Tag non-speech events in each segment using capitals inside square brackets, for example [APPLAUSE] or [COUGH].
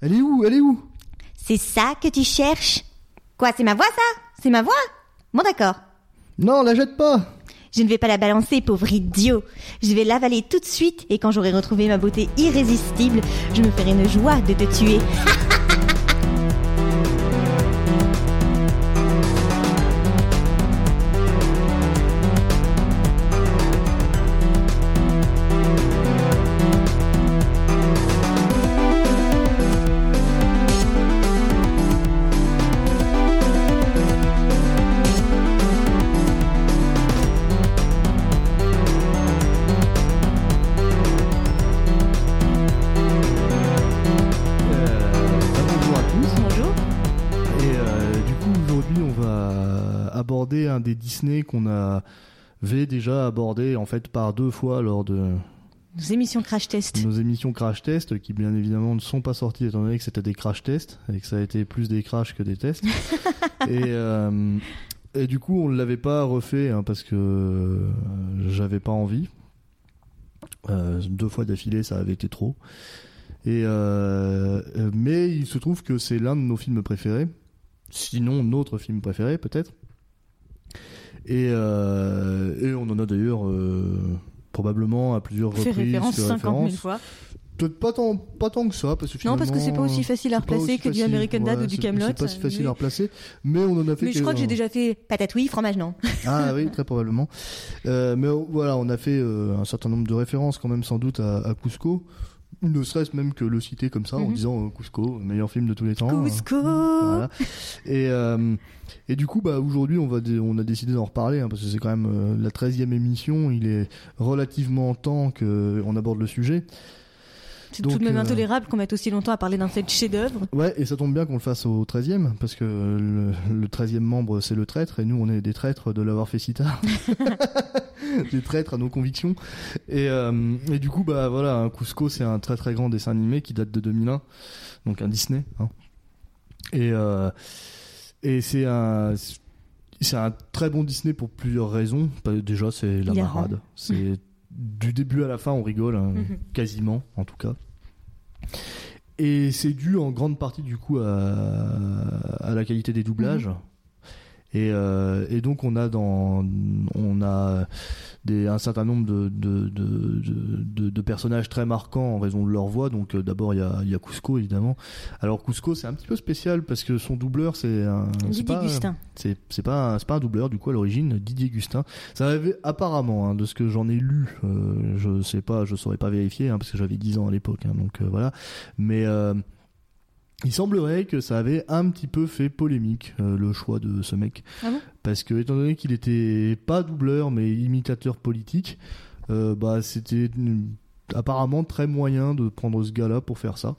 Elle est où? Elle est où? C'est ça que tu cherches? Quoi, c'est ma voix ça? C'est ma voix? Bon d'accord. Non, la jette pas Je ne vais pas la balancer, pauvre idiot. Je vais l'avaler tout de suite et quand j'aurai retrouvé ma beauté irrésistible, je me ferai une joie de te tuer. [LAUGHS] Disney qu'on avait déjà abordé en fait par deux fois lors de Nos émissions crash test. nos émissions crash test, qui bien évidemment ne sont pas sorties étant donné que c'était des crash tests et que ça a été plus des crashs que des tests. [LAUGHS] et, euh, et du coup, on ne l'avait pas refait hein, parce que euh, j'avais pas envie. Euh, deux fois d'affilée, ça avait été trop. Et mais il se trouve que c'est l'un de nos films préférés, sinon notre film préféré peut-être. Et, euh, et on en a d'ailleurs euh, probablement à plusieurs Fait reprises référence fait 50 000 référence. fois. Peut-être pas tant, pas tant que ça, parce que Non, parce que c'est pas aussi facile à replacer que du facile, American Dad ouais, ou du Camelot. C'est pas si facile oui. à replacer, mais on en a fait. Mais je crois que j'ai déjà fait patate oui, fromage non. [LAUGHS] Ah oui, très probablement. Euh, mais euh, voilà, on a fait euh, un certain nombre de références quand même sans doute à, à Cusco. Ne serait-ce même que le citer comme ça en Mhm. disant euh, Cusco, meilleur film de tous les temps. Cusco Voilà. Et, euh, et du coup, bah, aujourd'hui, on, va on a décidé d'en reparler, hein, parce que c'est quand même euh, la 13e émission. Il est relativement temps qu'on aborde le sujet. C'est tout de même euh, intolérable qu'on mette aussi longtemps à parler d'un tel chef-d'œuvre. Ouais, et ça tombe bien qu'on le fasse au 13e, parce que le, le 13e membre, c'est le traître, et nous, on est des traîtres de l'avoir fait si tard. [LAUGHS] des traîtres à nos convictions. Et, euh, et du coup, bah voilà, Cusco, c'est un très très grand dessin animé qui date de 2001, donc un Disney. Hein. Et, euh, et c'est un. C'est un très bon Disney pour plusieurs raisons. Bah, Déjà, c'est la marade. C'est du début à la fin, on rigole, hein, Mhm. quasiment, en tout cas. Et c'est dû en grande partie du coup à, à la qualité des doublages. Et, euh, et donc on a dans on a des, un certain nombre de, de, de, de, de- de personnages très marquants en raison de leur voix. Donc euh, d'abord il y a, y a Cusco évidemment. Alors Cusco c'est un petit peu spécial parce que son doubleur c'est un Didier pas, Gustin. c'est c'est pas un- c'est pas un doubleur du coup à l'origine Didier Gustin ça avait apparemment hein, de ce que j'en ai lu euh, je sais pas je saurais pas vérifier hein, parce que j'avais 10 ans à l'époque hein, donc voilà mais il semblerait que ça avait un petit peu fait polémique euh, le choix de ce mec. Ah bon? Parce que étant donné qu'il était pas doubleur mais imitateur politique euh, bah c'était apparemment très moyen de prendre ce gars-là pour faire ça.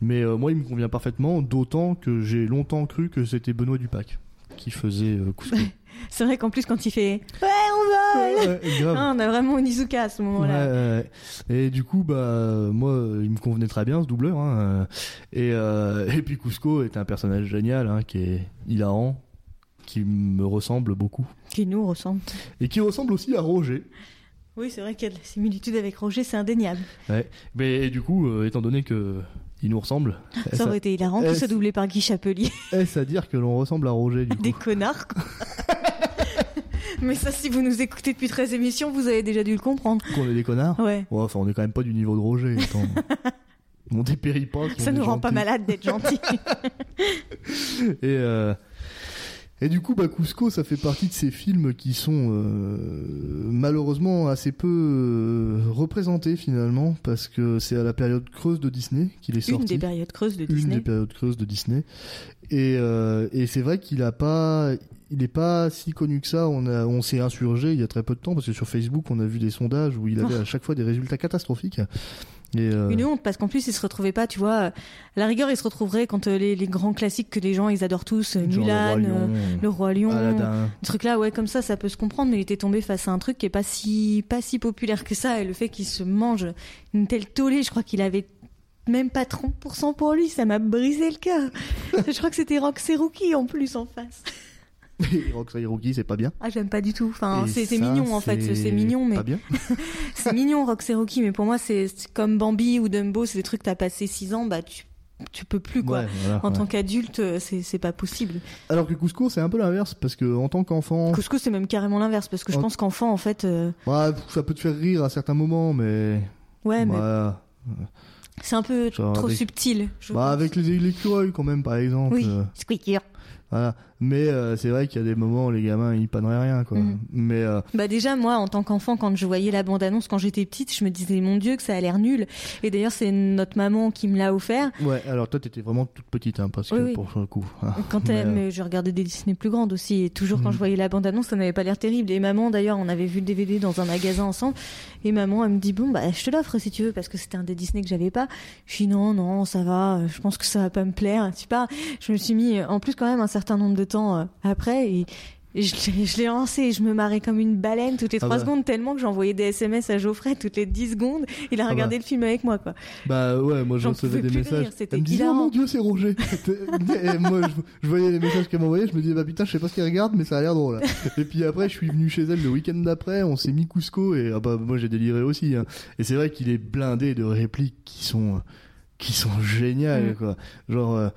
Mais euh, moi il me convient parfaitement d'autant que j'ai longtemps cru que c'était Benoît Dupac qui faisait euh. [LAUGHS] C'est vrai qu'en plus, quand il fait Ouais, on Ouais. Ah, On a vraiment Onizuka à ce moment-là. Ouais. Et du coup, bah, moi, il me convenait très bien ce doubleur. Hein. euh, Et, euh, et puis Cusco est un personnage génial, hein, qui est hilarant, qui me ressemble beaucoup. Qui nous ressemble. Et qui ressemble aussi à Roger. Oui, c'est vrai qu'il y a de la similitude avec Roger, c'est indéniable. Ouais. Mais du coup, euh, étant donné que il nous ressemble, Ça aurait été hilarant, tout ça- doublé par Guy Chapelier. est-ce à dire que l'on ressemble à Roger du coup? Des connards, quoi. [LAUGHS] Mais ça, si vous nous écoutez depuis 13 émissions, vous avez déjà dû le comprendre. Qu'on est des connards Ouais. Ouais, enfin, on est quand même pas du niveau de Roger. [LAUGHS] On dépérit pas. Ça nous rend pas malade d'être gentil. [LAUGHS] Et, euh, et du coup, bah, Cusco, ça fait partie de ces films qui sont euh, malheureusement assez peu euh, représentés finalement, parce que c'est à la période creuse de Disney qu'il est Une sorti. des périodes creuses de Une Disney. des périodes creuses de Disney. Et, et c'est vrai qu'il a pas, il est pas si connu que ça. On a, on s'est insurgé il y a très peu de temps parce que sur Facebook, on a vu des sondages où il avait à chaque fois des résultats catastrophiques. Et, euh, Une honte parce qu'en plus il se retrouvait pas, tu vois. à La rigueur, il se retrouverait quand euh, les, les grands classiques que les gens ils adorent tous, euh, Mulan, le Roi euh, Lion, le truc là, ouais, comme ça, ça peut se comprendre. Mais il était tombé face à un truc qui est pas si pas si populaire que ça et le fait qu'il se mange une telle tollée, je crois qu'il avait même pas 30% pour lui, ça m'a brisé le cœur. [LAUGHS] je crois que c'était Roxy Rookie en plus en face. [LAUGHS] Roxy Rookie, c'est pas bien. Ah, j'aime pas du tout. Enfin, c'est mignon en fait, c'est mignon, mais Pas bien. [LAUGHS] c'est mignon Roxy Rookie, mais pour moi c'est comme Bambi ou Dumbo, c'est des trucs que t'as passé 6 ans, bah tu tu peux plus quoi. Ouais, voilà, En ouais. tant qu'adulte, euh, c'est pas possible. Alors que Cusco, c'est un peu l'inverse, parce que en tant qu'enfant, Cusco, c'est même carrément l'inverse parce que je En- pense qu'enfant, en fait, euh, ouais, ça peut te faire rire à certains moments, mais. ouais, mais c'est un peu Genre trop avec- subtil. je Bah, pense. avec les écureuils, quand même, par exemple. Oui, euh, Squeaker. voilà. Mais euh, c'est vrai qu'il y a des moments où les gamins, ils panneraient rien, quoi. Mhm. Mais. euh, Bah déjà moi en tant qu'enfant quand je voyais la bande annonce quand j'étais petite je me disais mon dieu que ça a l'air nul et d'ailleurs c'est notre maman qui me l'a offert Ouais, alors toi, t'étais vraiment toute petite, hein, parce que Oui, oui. pour le coup. hein. quand Mais, elle, euh, mais je regardais des Disney plus grandes aussi et toujours quand Mhm. je voyais la bande annonce ça n'avait pas l'air terrible et maman d'ailleurs on avait vu le DVD dans un magasin ensemble et maman elle me dit bon bah je te l'offre si tu veux parce que c'était un des Disney que j'avais pas je dis non non ça va je pense que ça va pas me plaire tu sais pas je me suis mis en plus quand même un certain nombre de temps euh, après et et je, l'ai- je l'ai lancé et je me marrais comme une baleine toutes les Ah trois bah. secondes tellement que j'envoyais des SMS à Geoffrey toutes les 10 secondes. Il a Ah regardé bah. le film avec moi, quoi. Bah ouais, moi je J'en recevais des messages. elle me disait, oh mon dieu, c'est Roger. [LAUGHS] et moi, je, je voyais les messages qu'elle m'envoyait, je me disais, bah putain, je sais pas ce qu'elle regarde, mais ça a l'air drôle. [LAUGHS] et puis après, je suis venu chez elle le week-end d'après, on s'est mis Cusco, et ah bah moi j'ai déliré aussi. hein. Et c'est vrai qu'il est blindé de répliques qui sont, qui sont géniales, Mm. quoi. Genre, euh,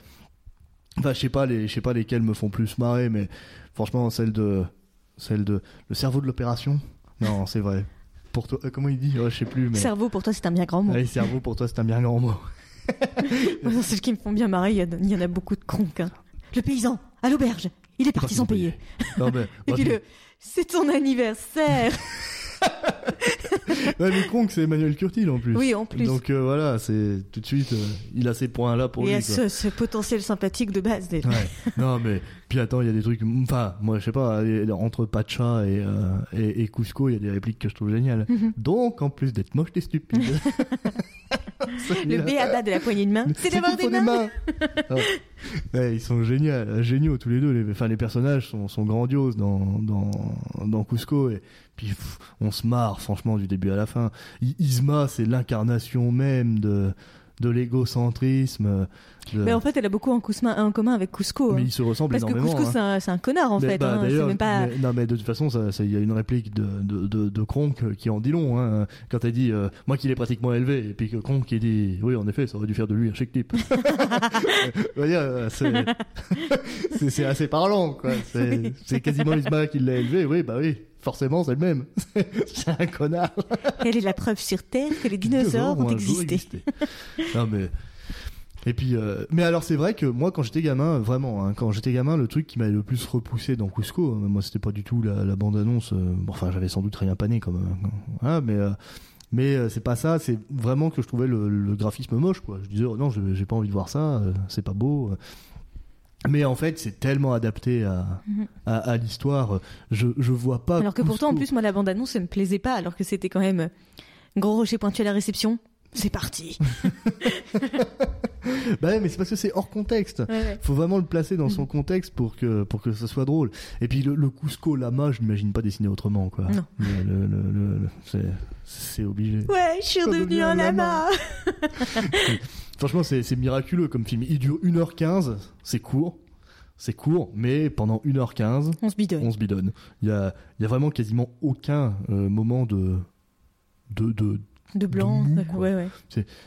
enfin, je sais pas, les, je sais pas lesquelles me font plus marrer, mais franchement, celle de, celle de, le cerveau de l'opération. Non, [LAUGHS] c'est vrai. Pour toi, euh, comment il dit? Ouais, Je sais plus, mais. Cerveau, pour toi, c'est un bien grand mot. Allez, cerveau, pour toi, c'est un bien grand mot. [LAUGHS] Moi, C'est ce qui me font bien marrer. Il y, en a beaucoup de cronques. hein. Le paysan, à l'auberge, il est parti sans payer. Non, mais. [LAUGHS] Et puis le, c'est ton anniversaire. [LAUGHS] Le Kronk, c'est Emmanuel Curtil en plus. Oui, en plus. Donc euh, voilà, c'est tout de suite, euh, il a ces points-là pour il lui. a quoi. ce, ce potentiel sympathique de base. Ouais. [LAUGHS] non, mais puis attends, il y a des trucs. Enfin, moi, je sais pas, allez, entre Pacha et, euh, et, et Cusco, il y a des répliques que je trouve géniales. Mhm. Donc, en plus d'être moche, t'es stupide. [LAUGHS] Le béaba de la poignée de main, c'est d'avoir des faut mains. Ils sont géniaux, géniaux tous les deux. Les, enfin, les personnages sont, sont grandioses dans, dans, dans Cusco. Et puis, on se marre, franchement, du début à la fin. Isma, c'est l'incarnation même de, de l'égocentrisme. de- Mais en fait, elle a beaucoup en, en commun avec Cusco. mais hein. ils se ressemblent Parce que énormément. Cusco, hein. c'est un, un connard en Mais, fait. bah, hein. Même pas. mais- non mais de toute façon, il y a une réplique de de de, de Kronk qui en dit long. Hein, quand elle dit euh, moi qui l'ai pratiquement élevé et puis que Kronk qui dit oui en effet ça aurait dû faire de lui un chic type. [LAUGHS] Euh, [LAUGHS] c'est assez parlant quoi. C'est Oui. c'est quasiment Isma qui l'a élevé. Oui bah oui forcément c'est le même. [LAUGHS] c'est un connard. Elle est la preuve sur Terre que les [LAUGHS] dinosaures ont existé. existé. non mais et puis euh, mais alors c'est vrai que moi quand j'étais gamin vraiment hein, quand j'étais gamin le truc qui m'avait le plus repoussé dans Cusco euh, moi c'était pas du tout la, la bande annonce bon, enfin j'avais sans doute rien pané comme euh, voilà, mais euh, mais euh, c'est pas ça c'est vraiment que je trouvais le, le graphisme moche quoi je disais oh, non j'ai pas envie de voir ça euh, c'est pas beau euh. Mais en fait c'est tellement adapté à, Mhm. à, à l'histoire je je vois pas Alors que pourtant, en plus, moi, la bande-annonce, ça me plaisait pas, alors que c'était quand même euh, gros rocher pointu à la réception. C'est parti. [LAUGHS] [LAUGHS] bah ouais, mais c'est parce que c'est hors contexte Ouais, ouais. faut vraiment le placer dans son Mhm. contexte pour que pour que ça soit drôle. Et puis le, le Cusco Lama, je n'imagine pas dessiner autrement quoi. Non. Le- le- c'est c'est obligé. Ouais, je suis devient un lama. [LAUGHS] Franchement, c'est c'est miraculeux comme film. Il dure 1h15, c'est court. C'est court, mais pendant 1h15, On se bidonne. on se bidonne. Il y a, il y a vraiment quasiment aucun euh, moment de, de, de, De blanc. mou, ouais, ouais.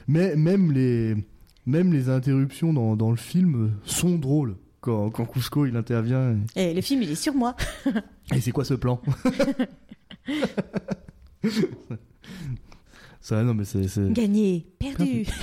Mais même les, même les interruptions dans, dans le film sont drôles. Quand, quand Cusco il intervient. Et le film, il est sur moi. [LAUGHS] Et, c'est quoi ce plan [LAUGHS] Ça, non, mais c'est. c'est- Gagné, perdu. [LAUGHS]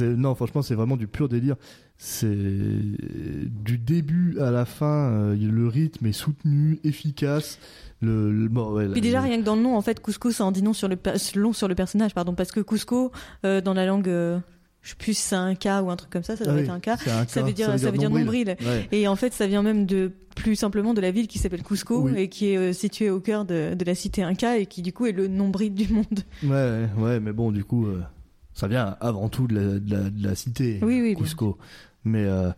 Non, franchement, c'est vraiment du pur délire. C'est. Du début à la fin, euh, le rythme est soutenu, efficace. Le, le- bon, ouais, Puis la- déjà, le- rien que dans le nom, en fait, Cusco, ça en dit non sur le, long sur le personnage, pardon. Parce que Cusco, euh, dans la langue, euh, je sais plus si c'est un K ou un truc comme ça, ça doit Ah oui, être un K. c'est un Ça cas, veut dire, ça veut dire nombril. Ouais. Et en fait, ça vient même de plus simplement de la ville qui s'appelle Cusco Oui. et qui est euh, située au cœur de, de la cité Inca et qui du coup est le nombril du monde. Ouais, ouais, mais bon, du coup, euh, ça vient avant tout de la, de la, de la cité, Oui, Cusco. Mais, euh,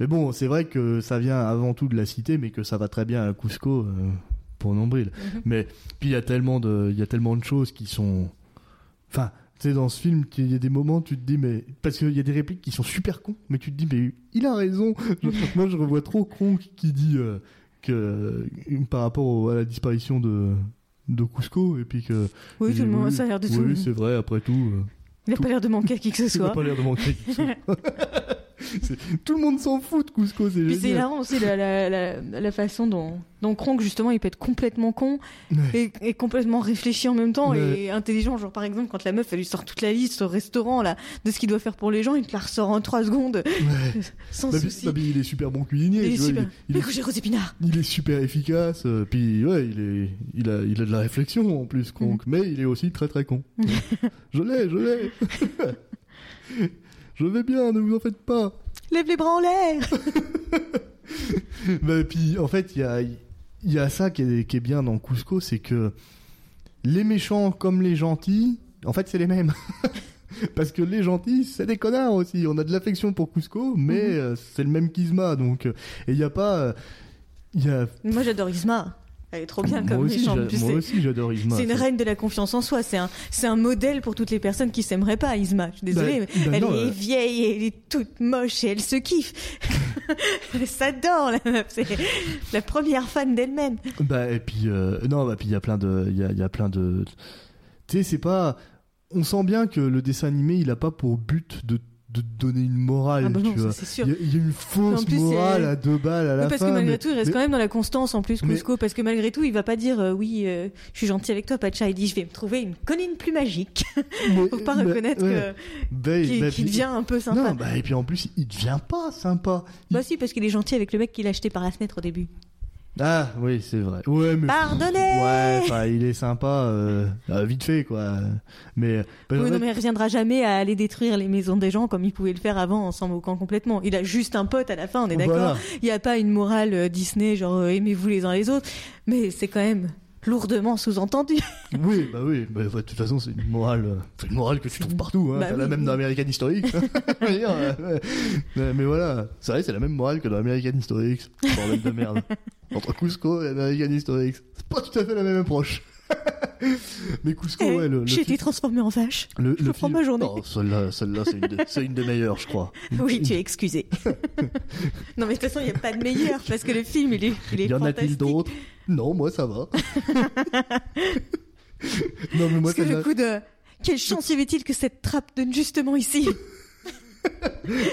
mais bon, c'est vrai que ça vient avant tout de la cité, mais que ça va très bien à Cusco pour Nombril. Mhm. Mais puis il y a tellement de, il y a tellement de choses qui sont, enfin, tu sais, dans ce film, il y a des moments, tu te dis, mais parce qu'il y a des répliques qui sont super cons, mais tu te dis, mais il a raison. [LAUGHS] Moi, je revois trop Kronk qui dit euh, que euh, par rapport au- à la disparition de de Cusco et puis que Oui, tout le monde, oui, ça a l'air de tout. oui, c'est vrai, après tout. euh, Il n'a pas l'air de manquer à qui que ce Il n'a soit. pas l'air de manquer. qui que ce [LAUGHS] soit. C'est- Tout le monde s'en fout de Cusco, c'est c'est génial. hilarant aussi la, la, la, la façon dont, dont Kronk, justement, il peut être complètement con Ouais. et, et complètement réfléchi en même temps Ouais. et intelligent. Genre, par exemple, quand la meuf, elle lui sort toute la liste au restaurant là, de ce qu'il doit faire pour les gens, il te la ressort en 3 secondes Ouais. [LAUGHS] sans Bah, souci. bah, il est super bon cuisinier. Il est vois, super. il est- il est- Les gougères aux épinards. Il est super efficace, euh, puis ouais, il est, il a, il a de la réflexion en plus, Kronk, mais il est aussi très très con. [LAUGHS] je l'ai, je l'ai. [LAUGHS] je vais bien, ne vous en faites pas. Lève les bras en l'air. [LAUGHS] [LAUGHS] Bah, puis en fait, il y a, il y a ça qui est, qui est bien dans Cusco, c'est que les méchants comme les gentils, en fait, c'est les mêmes. [LAUGHS] Parce que les gentils, c'est des connards aussi. On a de l'affection pour Cusco, mais Mhm. euh, c'est le même Kizma, donc euh, et il y a pas, euh, y a. Moi, j'adore Isma. Elle est trop bien moi comme aussi, méchante, moi aussi, j'adore Isma. C'est une reine de la confiance en soi. C'est un, c'est un modèle pour toutes les personnes qui s'aimeraient pas, Isma. Je suis désolée, Bah, mais bah elle non, est euh. vieille, et elle est toute moche et elle se kiffe. [LAUGHS] elle s'adore, la meuf. C'est la première fan d'elle-même. Bah et puis euh, non bah puis il y a plein de il y a, y a plein de tu sais c'est pas on sent bien que le dessin animé il a pas pour but de de donner une morale Ah bah non, tu vois sûr. il y, a- une fausse plus, morale à deux balles à la Oui, parce fin que malgré mais- tout, il reste mais- quand même dans la constance en plus, Mais- Cusco, parce que malgré tout, il va pas dire euh, oui, euh, je suis gentil avec toi, Pacha. Il dit je vais me trouver une conine plus magique. [LAUGHS] Faut pas reconnaître ouais. Bah, qu'il bah, devient un peu sympa. non bah et puis en plus il devient pas sympa Il- Bah si, parce qu'il est gentil avec le mec qu'il a acheté par la fenêtre au début. Ah oui c'est vrai ouais mais Pardonnez [LAUGHS] ouais enfin il est sympa euh, euh, vite fait quoi mais bah, Oui, non, mais il reviendra jamais à aller détruire les maisons des gens comme il pouvait le faire avant en s'en moquant complètement. Il a juste un pote à la fin, on est d'accord. Voilà. Il n'y a pas une morale Disney, genre aimez-vous les uns les autres, mais c'est quand même lourdement sous-entendu. [LAUGHS] Oui, bah oui, bah, de toute façon, c'est une morale, euh, c'est une morale que tu trouves partout, hein. Bah T'as la oui, même oui. dans American [LAUGHS] euh, ouais. mais, mais voilà, c'est vrai, c'est la même morale que dans American History X. Bordel de merde. [LAUGHS] Entre Cusco et American History X. C'est pas tout à fait la même approche. [LAUGHS] mais Cusco, Eh, ouais, le, J'ai été transformé en vache. le, je le prends film- ma journée. Non, celle-là, celle-là, c'est une, de- des meilleures, je crois. [LAUGHS] Oui, tu es excusé. [LAUGHS] non, mais de toute façon, il n'y a pas de meilleur parce que le film, il est, il est Y en a-t-il d'autres? Non, moi ça va. non, mais moi Parce que le coup de quelle chance y avait-il que cette trappe donne justement ici?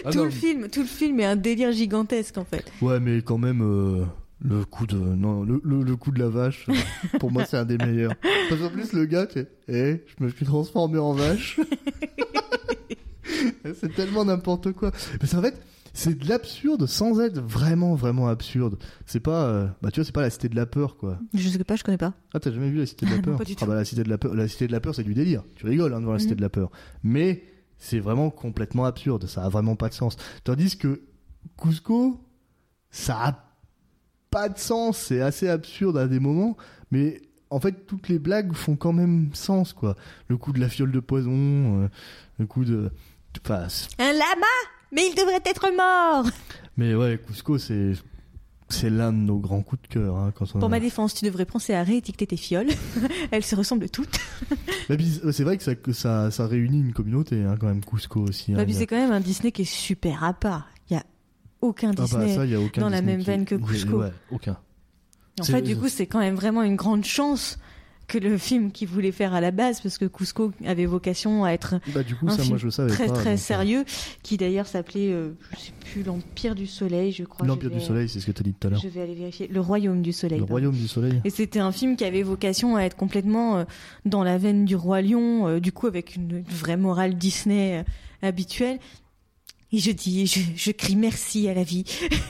Ah, Tout non, le film, tout le film est un délire gigantesque en fait. Ouais, mais quand même, euh, le coup de, non, le, le, le coup de la vache, euh, [LAUGHS] pour moi, c'est un des meilleurs. Parce qu'en plus, le gars, c'est, eh, je me suis transformé en vache. [LAUGHS] c'est tellement n'importe quoi. Parce qu'en fait, c'est de l'absurde sans être vraiment, vraiment absurde. C'est pas, euh, bah, tu vois, c'est pas la cité de la peur, quoi. Je sais pas, je connais pas. Ah, t'as jamais vu la cité de la Non, peur Ah bah la cité de la peur, la cité de la peur, c'est du délire. Tu rigoles hein, devant la cité Mhm. de la peur. Mais c'est vraiment complètement absurde. Ça a vraiment pas de sens. Tandis que Cusco, ça a pas de sens. C'est assez absurde à des moments, mais en fait toutes les blagues font quand même sens, quoi. Le coup de la fiole de poison, euh, le coup de, enfin, Un lama? Mais il devrait être mort mais ouais, Cusco, c'est c'est l'un de nos grands coups de cœur hein, quand on Pour a- ma défense, tu devrais penser à réétiqueter tes fioles. [LAUGHS] Elles se ressemblent toutes. [LAUGHS] Bah, c'est vrai que ça, que ça, ça réunit une communauté, hein, quand même, Cusco aussi. hein. Bah, a- c'est quand même un Disney qui est super à part. Aucun Ah bah, Disney. ça, y a aucun dans la même qui- veine que Cusco. Ouais, aucun. en fait, du coup, c'est quand même vraiment une grande chance que le film qu'il voulait faire à la base, parce que Cusco avait vocation à être Bah, du coup, Un ça, moi, film je très pas. très euh, sérieux, qui d'ailleurs s'appelait, euh, je sais plus, l'Empire du Soleil, je crois. L'Empire du Soleil, c'est ce que tu as dit tout à l'heure. Je vais aller vérifier. Le Royaume du Soleil. Le. Royaume du Soleil. Et c'était un film qui avait vocation à être complètement euh, dans la veine du Roi Lion, euh, du coup avec une, une vraie morale Disney habituelle. Et je dis, je, je crie merci à la vie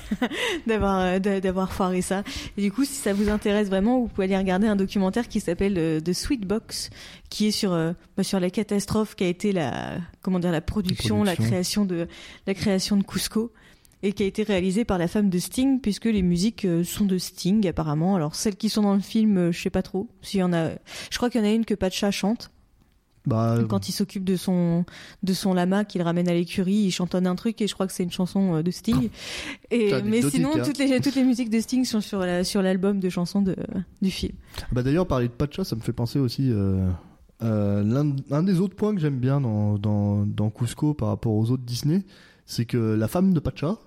[LAUGHS] d'avoir euh, d'a- d'avoir foiré ça. Et du coup, si ça vous intéresse vraiment, vous pouvez aller regarder un documentaire qui s'appelle euh, The Sweet Box, qui est sur euh, bah, sur la catastrophe qui a été la comment dire la production, la production. création de la création de Cusco et qui a été réalisé par la femme de Sting puisque les musiques euh, sont de Sting apparemment. Alors celles qui sont dans le film, je sais pas trop. S'il y en a, je crois qu'il y en a une que Pacha chante Bah, quand il s'occupe de son de son lama qu'il ramène à l'écurie, il chantonne un truc et je crois que c'est une chanson euh, de Sting. Et T'as mais sinon hein. toutes les toutes les musiques de Sting sont sur la, sur l'album de chansons de du film. bah, d'ailleurs, parler de Pacha, ça me fait penser aussi. Euh, euh, l'un un des autres points que j'aime bien dans, dans, dans Cusco par rapport aux autres Disney, c'est que la femme de Pacha,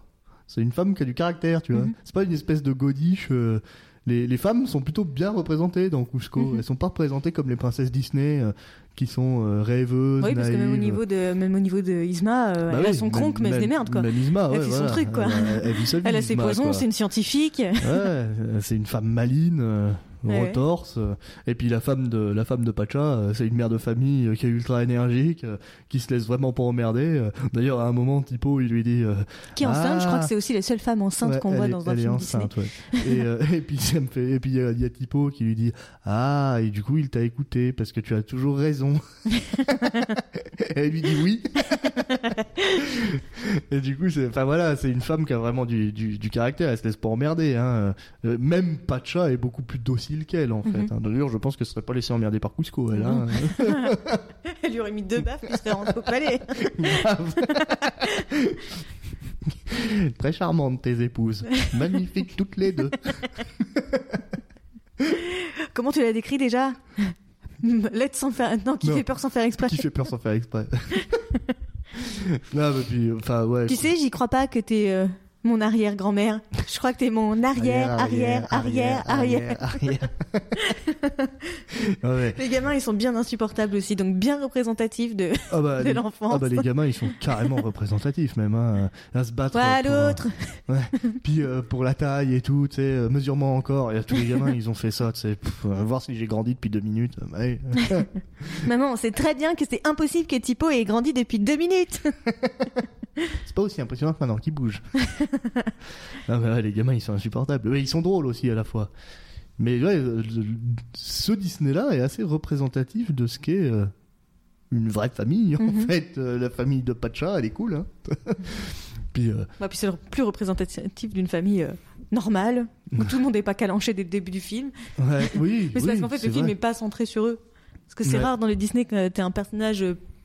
c'est une femme qui a du caractère, tu vois. Mhm. C'est pas une espèce de godiche. euh, les, les femmes sont plutôt bien représentées dans Cusco. Mhm. Elles sont pas représentées comme les princesses Disney euh, qui sont euh, rêveuses. Oui, parce que même au niveau de, même au niveau de Isma, euh, Bah elle a son cronk, mais elle se démerde, quoi. Même Isma, Elle ouais, son truc, quoi. Elle, elle vit sa vie, [LAUGHS] Elle a ses Isma, poisons, c'est une scientifique. Ouais, euh, c'est une femme maline, euh, Ouais. retorse. euh, et puis la femme de la femme de Pacha, euh, c'est une mère de famille euh, qui est ultra énergique, qui se laisse vraiment pas emmerder. D'ailleurs, à un moment, Tipo, il lui dit. euh, Qui est enceinte, je crois Ah. que c'est aussi la seule femme enceinte ouais, qu'on voit est- dans un elle est film Disney. enceinte, ouais. et, euh, [LAUGHS] et puis ça me fait. Et puis il y, a- il y a Tipo qui lui dit Ah, et du coup, il t'a écouté parce que tu as toujours raison. [LAUGHS] et elle lui dit oui. [LAUGHS] et du coup, c'est. Enfin voilà, c'est une femme qui a vraiment du, du, du caractère. Elle se laisse pas emmerder. Hein. Même Pacha est beaucoup plus docile qu'elle en fait. Mhm. hein. D'ailleurs, je pense qu'elle serait pas laissée emmerder par Cusco, elle. Hein. [LAUGHS] Elle lui aurait mis deux baffes, il serait rentré au palais. [LAUGHS] Très charmantes tes épouses. [LAUGHS] Magnifiques toutes les deux. Comment tu l'as décrit déjà? L'aide sans faire. Non, qui Non. fait peur sans faire exprès. Qui fait peur sans faire exprès. non, mais puis, enfin, ouais. Tu sais, j'y crois pas que t'es euh, mon arrière-grand-mère. Je crois que t'es mon arrière, arrière, arrière, arrière. arrière. [LAUGHS] ouais. Les gamins, ils sont bien insupportables aussi, donc bien représentatifs de, Ah bah, [LAUGHS] de l'enfance. ah bah, les gamins, ils sont carrément représentatifs même. Hein. À se battre. Ouais, euh, l'autre. [LAUGHS] Puis euh, pour la taille et tout, tu sais, euh, mesure-moi encore. Et tous les gamins, ils ont fait ça, tu sais. Voir si j'ai grandi depuis deux minutes. Ouais. Maman, on sait très bien que c'est impossible que Tipo ait grandi depuis deux minutes. C'est pas aussi impressionnant que maintenant, qui bouge. [LAUGHS] non, mais ouais, les gamins, ils sont insupportables. Ouais, ils sont drôles aussi à la fois. Mais ouais, euh, ce Disney-là est assez représentatif de ce qu'est euh, une vraie famille. En Mhm. fait, Euh, la famille de Pacha, elle est cool. Hein [LAUGHS] Puis, euh, Bah, puis c'est plus représentatif d'une famille euh, normale, où tout le monde n'est pas calanché dès le début du film. ouais, [LAUGHS] oui. Mais c'est oui, parce qu'en fait, le film n'est pas centré sur eux. Parce que c'est Ouais. rare dans les Disney que t'es un personnage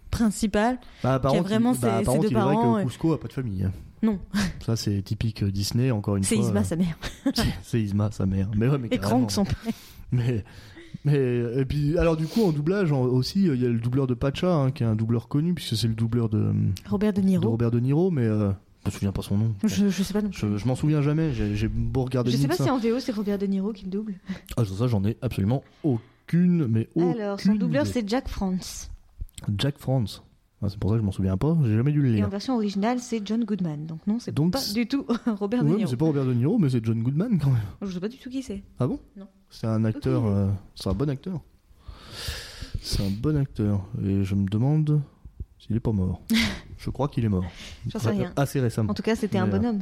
principal. Bah, y a vraiment il- bah, ses- deux il est vrai parents, que Cusco a pas de famille. Non, Ça, c'est typique Disney, encore une c'est fois. Isma, euh, sa mère. [LAUGHS] c'est Isma, sa mère. Mais ouais, mais Et. Kronk, son père. Mais, mais et puis alors du coup en doublage en- aussi il y a le doubleur de Pacha hein, qui est un doubleur connu puisque c'est le doubleur de, Robert De de Niro. Robert De Niro mais euh, je me souviens pas son nom. Je, je sais pas non plus. Je, je m'en souviens jamais. J'ai beau regarder Je sais pas si en VO c'est Robert De Niro qui le double. Ah ça j'en ai absolument aucune mais aucune. Alors, son doubleur c'est Jack France. Jack France. Ah, c'est pour ça que je m'en souviens pas. J'ai jamais dû le Et en lire. version originale c'est John Goodman. Donc non, c'est pas du tout [LAUGHS] Robert De Ouais, mais Niro. c'est pas Robert De Niro mais c'est John Goodman quand même. Je sais pas du tout qui c'est. Ah bon Non. C'est un acteur. Euh, c'est un bon acteur. C'est un bon acteur et je me demande s'il est pas mort. [LAUGHS] je crois qu'il est mort. J'en sais rien. Assez récemment. En tout cas, c'était un euh, bonhomme.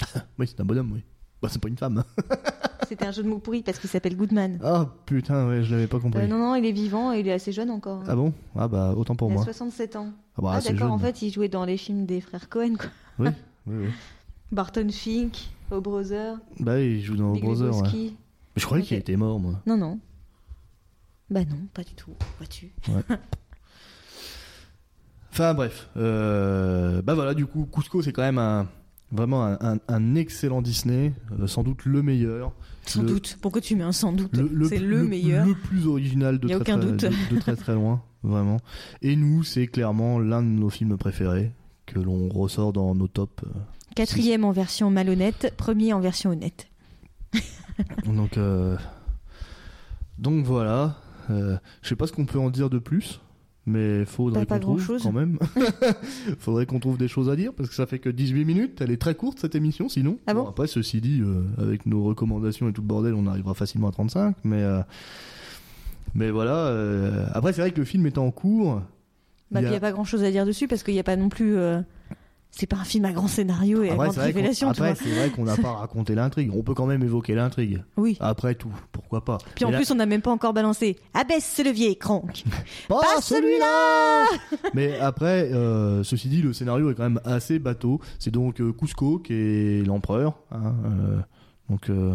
[LAUGHS] Oui, c'est un bonhomme, oui. Bah, c'est pas une femme. [LAUGHS] C'était un jeu de mots pourri parce qu'il s'appelle Goodman. Ah putain, ouais, je l'avais pas compris. Euh, non, non, il est vivant et il est assez jeune encore. Ah bon? Ah bah, autant pour il moi. a 67 ans. Ah bah, ah d'accord, en fait, il jouait dans les films des frères Cohen. Quoi. Oui, oui, [LAUGHS] oui. Barton Fink, O Brother, Bah, oui, il joue dans Big Brother, ouais. Je croyais qu'il était mort, moi. Non, non. Bah non, pas du tout. Vois-tu [LAUGHS] Enfin, bref. Euh, bah voilà, du coup, Cusco, c'est quand même un, vraiment un, un- un excellent Disney. euh, sans doute le meilleur. Sans Le- doute. Pourquoi tu mets un sans doute Le, C'est plus- le, meilleur. Le plus original de, très, aucun très, doute. de, de très très loin, vraiment. Et nous, c'est clairement l'un de nos films préférés que l'on ressort dans nos tops. euh, Quatrième en version malhonnête, premier en version honnête. [LAUGHS] Donc, euh, donc voilà. Euh, je sais pas ce qu'on peut en dire de plus, mais faudrait qu'on trouve quand même. [LAUGHS] faudrait qu'on trouve des choses à dire parce que ça fait que 18 minutes. Elle est très courte cette émission, sinon. Ah bon Après, ceci dit, euh, avec nos recommandations et tout le bordel, on arrivera facilement à 35. Mais euh, mais voilà. euh, après, c'est vrai que le film est en cours. Bah, a- il n'y a pas grand chose à dire dessus parce qu'il n'y a pas non plus. C'est pas un film à grand scénario et à grande révélation, après, c'est vrai qu'on n'a pas raconté l'intrigue. On peut quand même évoquer l'intrigue. Oui. Après tout, pourquoi pas. Puis en là- plus, on n'a même pas encore balancé. Abaisse ce levier. [LAUGHS] Pas, Pas celui-là Mais après, euh, ceci dit, le scénario est quand même assez bateau. C'est donc euh, Cusco qui est l'empereur, hein, euh, donc euh,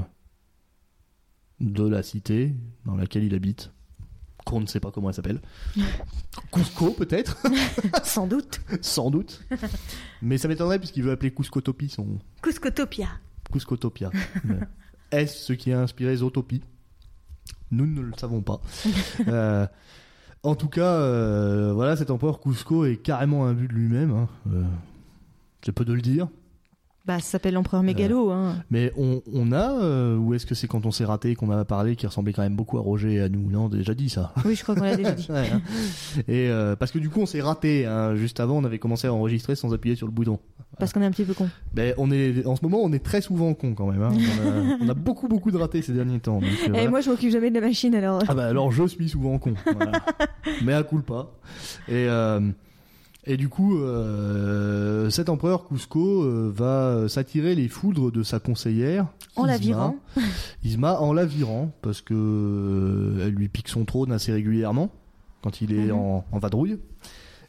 de la cité dans laquelle il habite, qu'on ne sait pas comment elle s'appelle. Cusco peut-être, [LAUGHS] Sans doute. sans doute. Mais ça m'étonnerait puisqu'il veut appeler Cuscotopie son Cuscotopia. Cuscotopia. Est-ce ce qui a inspiré Zootopie? Nous ne le savons pas. Euh, en tout cas, euh, voilà, cet empereur Cusco est carrément un but de lui-même. hein. Euh, c'est peu de le dire. Bah, ça s'appelle l'empereur mégalo. Hein. Mais on, on a, euh, ou est-ce que c'est quand on s'est raté qu'on a parlé qui ressemblait quand même beaucoup à Roger et à nous? Non, on a déjà dit ça. Oui, je crois qu'on l'a déjà dit. [LAUGHS] Ouais, hein. Et euh, parce que du coup, on s'est raté. hein. Juste avant, on avait commencé à enregistrer sans appuyer sur le bouton. Parce qu'on est un petit peu con. Ben, on est, en ce moment, on est très souvent con quand même. hein. On, a, on a beaucoup, beaucoup de ratés ces derniers temps. donc, euh, Et voilà. moi, je m'occupe jamais de la machine, alors. Ah bah alors je suis souvent con. Voilà. [LAUGHS] Mais à coup pas. Et euh, et du coup, euh, cet empereur Cusco euh, va s'attirer les foudres de sa conseillère. En la Isma. virant. [LAUGHS] Isma en la virant parce que euh, elle lui pique son trône assez régulièrement quand il est Mhm. en, en vadrouille.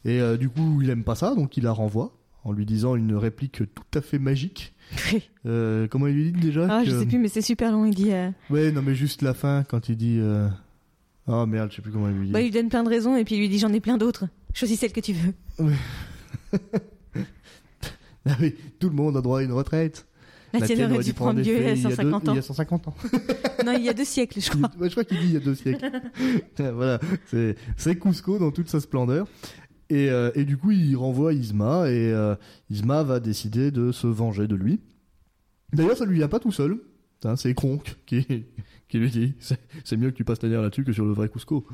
Et du coup, il aime pas ça, donc il la renvoie en lui disant une réplique tout à fait magique. [LAUGHS] Comment il lui dit déjà ah, je sais plus, mais c'est super long. Il dit. Ouais, non mais juste la fin quand il dit. Ah merde, je sais plus comment il lui dit. Bah, il lui donne plein de raisons et puis il lui dit j'en ai plein d'autres. Choisis celle que tu veux. [LAUGHS] Oui, tout le monde a droit à une retraite. La, tienne aurait dû prendre Dieu il y a il y a deux- 150 ans. Il y a 150 ans. [LAUGHS] non, il y a deux siècles, je crois. je crois qu'il dit il y a deux siècles. [LAUGHS] voilà, c'est c'est Cusco dans toute sa splendeur. Et, euh, et du coup, il renvoie Isma et euh, Isma va décider de se venger de lui. D'ailleurs, ça lui vient pas tout seul. Hein, c'est Kronk qui, qui lui dit c'est mieux que tu passes ta guerre là-dessus que sur le vrai Cusco.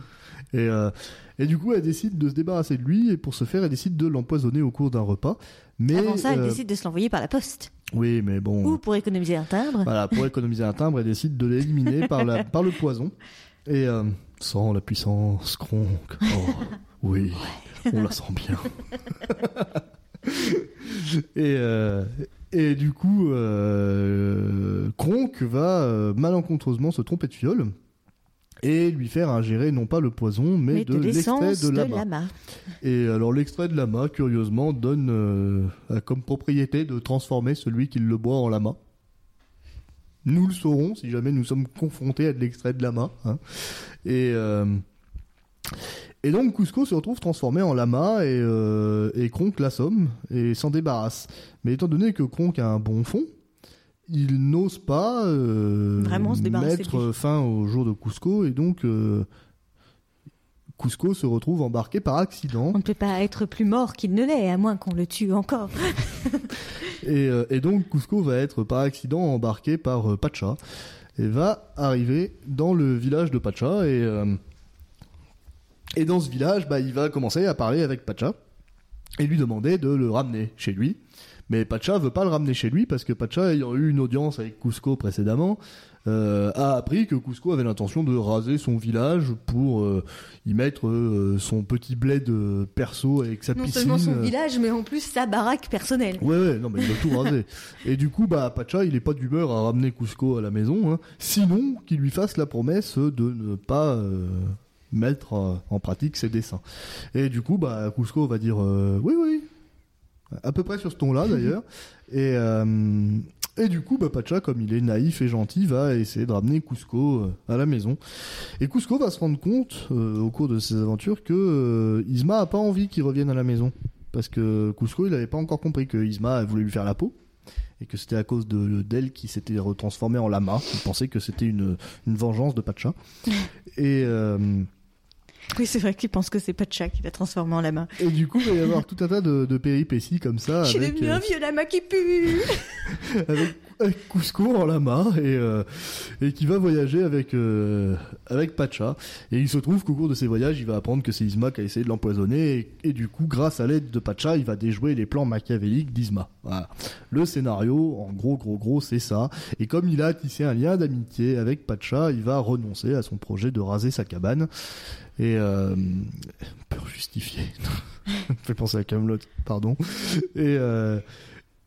Et, euh, et du coup, elle décide de se débarrasser de lui et pour ce faire, elle décide de l'empoisonner au cours d'un repas. Mais Avant ça, elle euh, décide de se l'envoyer par la poste. oui, mais bon. Ou pour économiser un timbre. Voilà, pour économiser un timbre, elle décide de l'éliminer [LAUGHS] par, la, par le poison. Et euh, sans la puissance, Kronk. Oh, [LAUGHS] oui, on la sent bien. [LAUGHS] et, et du coup, euh, Kronk va euh, malencontreusement se tromper de fiole et lui faire ingérer non pas le poison, mais, mais de, de l'extrait de de lama. lama. Et alors l'extrait de lama, curieusement, donne euh, comme propriété de transformer celui qui le boit en lama. Nous le saurons si jamais nous sommes confrontés à de l'extrait de lama. hein. Et, euh, et donc Cusco se retrouve transformé en lama et, euh, et Kronk l'assomme et s'en débarrasse. Mais étant donné que Kronk a un bon fond, il n'ose pas euh, Vraiment se mettre fin au jour de Cusco et donc euh, Cusco se retrouve embarqué par accident On ne peut pas être plus mort qu'il ne l'est, à moins qu'on le tue encore. [LAUGHS] et, euh, et donc Cusco va être par accident embarqué par euh, Pacha et va arriver dans le village de Pacha et euh, et dans ce village bah, il va commencer à parler avec Pacha et lui demander de le ramener chez lui mais Pacha veut pas le ramener chez lui parce que Pacha ayant eu une audience avec Cusco précédemment euh, a appris que Cusco avait l'intention de raser son village pour euh, y mettre euh, son petit bled perso avec sa Non piscine seulement son village, mais en plus sa baraque personnelle. Ouais, ouais, non, mais il a tout rasé. [LAUGHS] Et du coup, bah, Pacha, il est pas d'humeur à ramener Cusco à la maison, hein, sinon qu'il lui fasse la promesse de ne pas mettre euh, en pratique ses dessins. Et du coup, bah, Cusco va dire euh, oui, oui, à peu près sur ce ton-là [LAUGHS] d'ailleurs. Et euh, et du coup, bah, Pacha, comme il est naïf et gentil, va essayer de ramener Cusco euh, à la maison. Et Cusco va se rendre compte euh, au cours de ses aventures que Isma a pas envie qu'il revienne à la maison. Parce que Cusco, il avait pas encore compris que Isma voulait lui faire la peau. Et que c'était à cause de d'elle qui s'était retransformée en lama. Il pensait que c'était une, une vengeance de Pacha. [LAUGHS] Et, Oui, c'est vrai qu'il pense que c'est Pacha qui l'a transformé en lama. et du coup, il va y avoir tout un tas de, de péripéties comme ça. Je suis devenu euh, un vieux lama qui pue [LAUGHS] avec, avec Cusco en lama et, euh, et qui va voyager avec, euh, avec Pacha. Et il se trouve qu'au cours de ses voyages, il va apprendre que c'est Isma qui a essayé de l'empoisonner. Et, et du coup, grâce à l'aide de Pacha, il va déjouer les plans machiavéliques d'Isma. Voilà. Le scénario, en gros, gros, gros, c'est ça. Et comme il a tissé un lien d'amitié avec Pacha, il va renoncer à son projet de raser sa cabane. Et euh, peur justifiée. [LAUGHS] Ça me fait penser à Camelot, pardon. Et euh,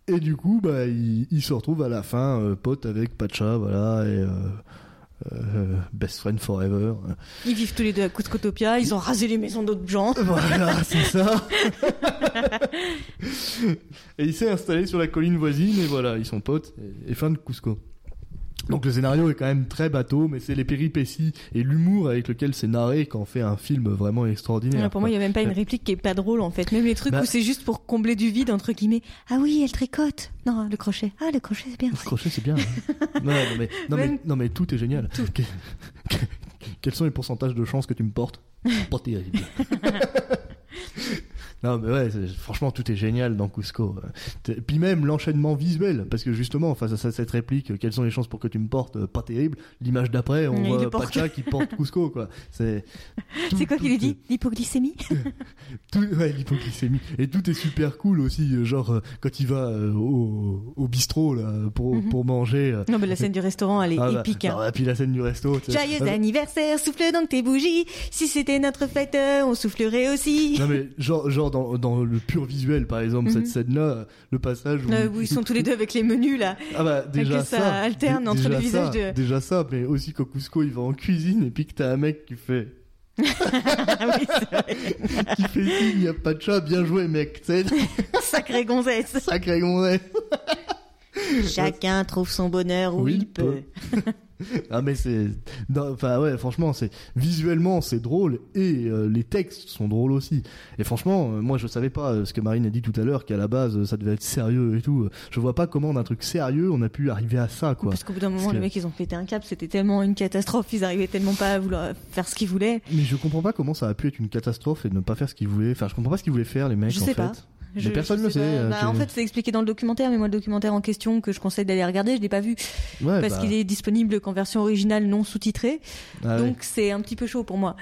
et du coup, bah, il, il se retrouve à la fin euh, pote avec Pacha, voilà, et euh, euh, best friend forever. Ils vivent tous les deux à Cuscotopia, ils ont rasé les maisons d'autres gens. Voilà, [LAUGHS] c'est ça. [LAUGHS] et il s'est installé sur la colline voisine, et voilà, ils sont potes, et, et fin de Cusco. Donc le scénario est quand même très bateau, mais c'est les péripéties et l'humour avec lequel c'est narré qu'en fait un film vraiment extraordinaire. Ouais, pour moi, il n'y a même pas une réplique qui est pas drôle en fait. Même les trucs Bah- où c'est juste pour combler du vide, entre guillemets. Ah oui, elle tricote. Non, le crochet. Ah, le crochet, c'est bien. Le crochet, c'est bien. hein. [LAUGHS] non, non, mais, non, mais, Même- non, mais tout est génial. Que- que- Quels sont les pourcentages de chances que tu me portes? [LAUGHS] Pas terrible. [LAUGHS] Non, mais ouais, franchement, tout est génial dans Cusco. T'es- Puis même l'enchaînement visuel, parce que justement, face à cette réplique, euh, quelles sont les chances pour que tu me portes Euh, Pas terrible? L'image d'après, on voit. Pacha qui porte [LAUGHS] Cusco, quoi. C'est C'est quoi qu'il lui dit? L'hypoglycémie? [LAUGHS] tout, ouais, l'hypoglycémie. Et tout est super cool aussi, euh, genre euh, quand il va euh, au, au bistrot là pour, Mhm. pour manger. euh, Non, mais la scène du restaurant, elle est ah bah, épique. hein. non, et puis la scène du resto. Joyeux Ah anniversaire, souffle donc tes bougies. Si c'était notre fête, euh, on soufflerait aussi. Non mais genre, genre dans, dans le pur visuel par exemple, Mhm. cette scène-là, le passage où, Euh, où ils sont tous les deux avec les menus là. Ah bah déjà que ça ça, alterne entre les visages de- Déjà ça, mais aussi quand Cusco il va en cuisine et puis que t'as un mec qui fait Ah [LAUGHS] oui, c'est vrai. qui fait signe, y a pas de chat, bien joué mec, c'est [LAUGHS] Sacré gonzesse. sacré gonzesse. Chacun trouve son bonheur où Oui, il peut. [LAUGHS] Ah mais c'est enfin ouais franchement c'est visuellement c'est drôle et euh, les textes sont drôles aussi et franchement euh, moi je savais pas euh, ce que Marine a dit tout à l'heure qu'à la base euh, ça devait être sérieux et tout je vois pas comment d'un truc sérieux on a pu arriver à ça quoi Parce qu'au bout d'un moment, les mecs, ils ont pété un cap. C'était tellement une catastrophe. Ils arrivaient tellement pas à vouloir faire ce qu'ils voulaient. mais je comprends pas comment ça a pu être une catastrophe et ne pas faire ce qu'ils voulaient enfin je comprends pas ce qu'ils voulaient faire les mecs Je en sais fait pas. Mais personne je le sait, pas. euh, Bah, En fait, c'est expliqué dans le documentaire, mais moi, le documentaire en question que je conseille d'aller regarder, je l'ai pas vu ouais, parce bah, qu'il est disponible qu'en version originale non sous-titrée. ah ouais. Donc, c'est un petit peu chaud pour moi.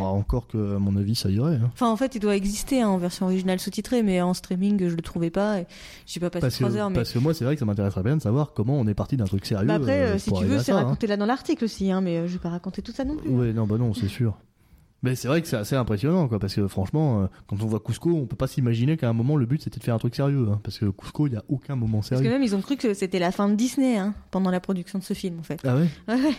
Encore que à mon avis ça irait hein. Enfin, en fait, il doit exister hein, en version originale sous-titrée, mais en streaming, je le trouvais pas. Et j'ai pas passé parce que, trois heures. Mais parce que moi c'est vrai que ça m'intéresserait bien de savoir comment on est parti d'un truc sérieux Bah après, euh, euh, si tu veux, c'est hein. raconté là dans l'article aussi, mais je vais pas raconter tout ça non plus. Ouais, non, bah non, c'est sûr. Mais c'est vrai que c'est assez impressionnant, quoi, parce que franchement, euh, quand on voit Cusco, on peut pas s'imaginer qu'à un moment le but c'était de faire un truc sérieux, hein, parce que Cusco, il y a aucun moment Parce que sérieux. même, ils ont cru que c'était la fin de Disney hein, pendant la production de ce film, en fait. Ah ouais? Ouais, ouais.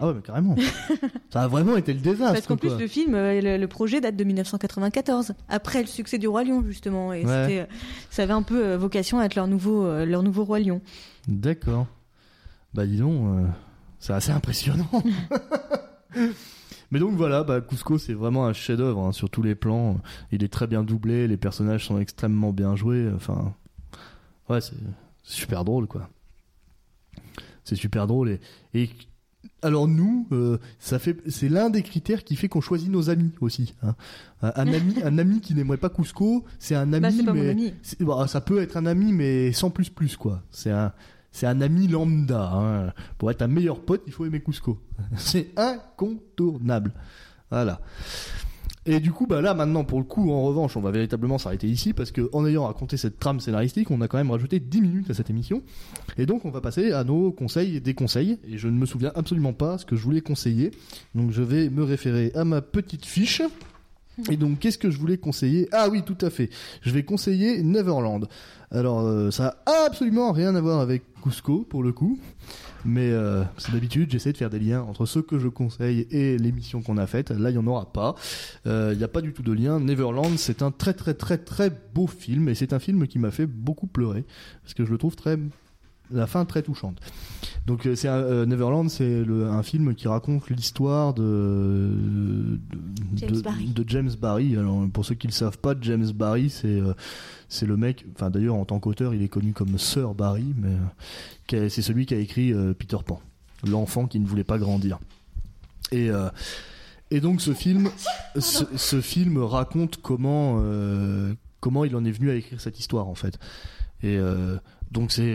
Ah ouais, mais carrément. [LAUGHS] ça a vraiment été le désastre. Parce qu'en plus, le film, euh, le, le projet date de 1994, après le succès du Roi Lion, justement. Et Ouais. euh, ça avait un peu vocation à être leur nouveau, leur nouveau Roi Lion. D'accord. Bah dis donc, euh, c'est assez impressionnant. [LAUGHS] Mais donc voilà, bah, Cusco c'est vraiment un chef-d'œuvre hein, sur tous les plans. Il est très bien doublé, les personnages sont extrêmement bien joués. Enfin, ouais, c'est super drôle quoi. C'est super drôle et, et alors nous, euh, ça fait, c'est l'un des critères qui fait qu'on choisit nos amis aussi. hein. Un, ami, [LAUGHS] un ami qui n'aimerait pas Cusco, c'est un ami bah, mais ami. c'est- bah, ça peut être un ami, mais sans plus plus, quoi. C'est un, c'est un ami lambda. hein. Pour être un meilleur pote, il faut aimer Cusco. [LAUGHS] C'est incontournable. Voilà. Et du coup, bah là, maintenant, pour le coup, en revanche, on va véritablement s'arrêter ici parce que, en ayant raconté cette trame scénaristique, on a quand même rajouté 10 minutes à cette émission. Et donc, on va passer à nos conseils et déconseils. Et je ne me souviens absolument pas ce que je voulais conseiller. Donc, je vais me référer à ma petite fiche. Et donc, qu'est-ce que je voulais conseiller? Ah oui, tout à fait. Je vais conseiller Neverland. Alors, euh, ça a absolument rien à voir avec Cusco, pour le coup. Mais euh, c'est d'habitude, j'essaie de faire des liens entre ce que je conseille et l'émission qu'on a faite. Là, il n'y en aura pas. Euh, Il n'y a pas du tout de lien. Neverland, c'est un très très très très beau film. Et c'est un film qui m'a fait beaucoup pleurer. Parce que je le trouve très... La fin très touchante. Donc euh, c'est euh, Neverland, c'est un film qui raconte l'histoire de, de, James de- Barry. de James Barry. Alors pour ceux qui ne le savent pas, James Barry, c'est euh, c'est le mec. Enfin d'ailleurs en tant qu'auteur, il est connu comme Sir Barry, mais euh, c'est celui qui a écrit Peter Pan, l'enfant qui ne voulait pas grandir. Et et donc ce film, ce, ce film raconte comment comment il en est venu à écrire cette histoire en fait. Et donc c'est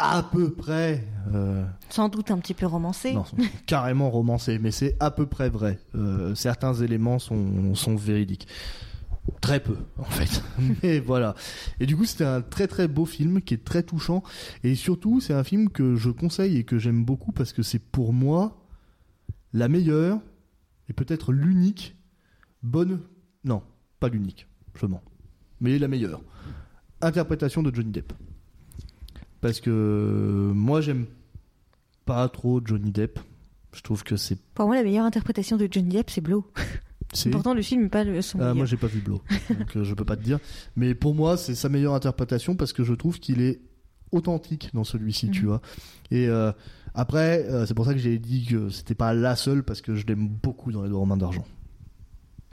à peu près euh, Sans doute un petit peu romancé. non, carrément romancé, mais c'est à peu près vrai. Euh, certains éléments sont, sont véridiques. Très peu, en fait. [LAUGHS] mais voilà. Et du coup, c'était un très très beau film qui est très touchant. Et surtout, c'est un film que je conseille et que j'aime beaucoup parce que c'est pour moi la meilleure et peut-être l'unique bonne. Non, pas l'unique, je mens. Mais la meilleure interprétation de Johnny Depp. Parce que moi, j'aime pas trop Johnny Depp. Je trouve que c'est. Pour moi, la meilleure interprétation de Johnny Depp, c'est Blow. [LAUGHS] c'est- Pourtant, le film n'est pas le son Ah, moi, j'ai pas vu Blow, donc euh, je peux pas te dire. Mais pour moi, c'est sa meilleure interprétation parce que je trouve qu'il est authentique dans celui-ci, tu Mhm. vois. Et euh, après, euh, c'est pour ça que j'ai dit que c'était pas la seule parce que je l'aime beaucoup dans les deux romans d'argent,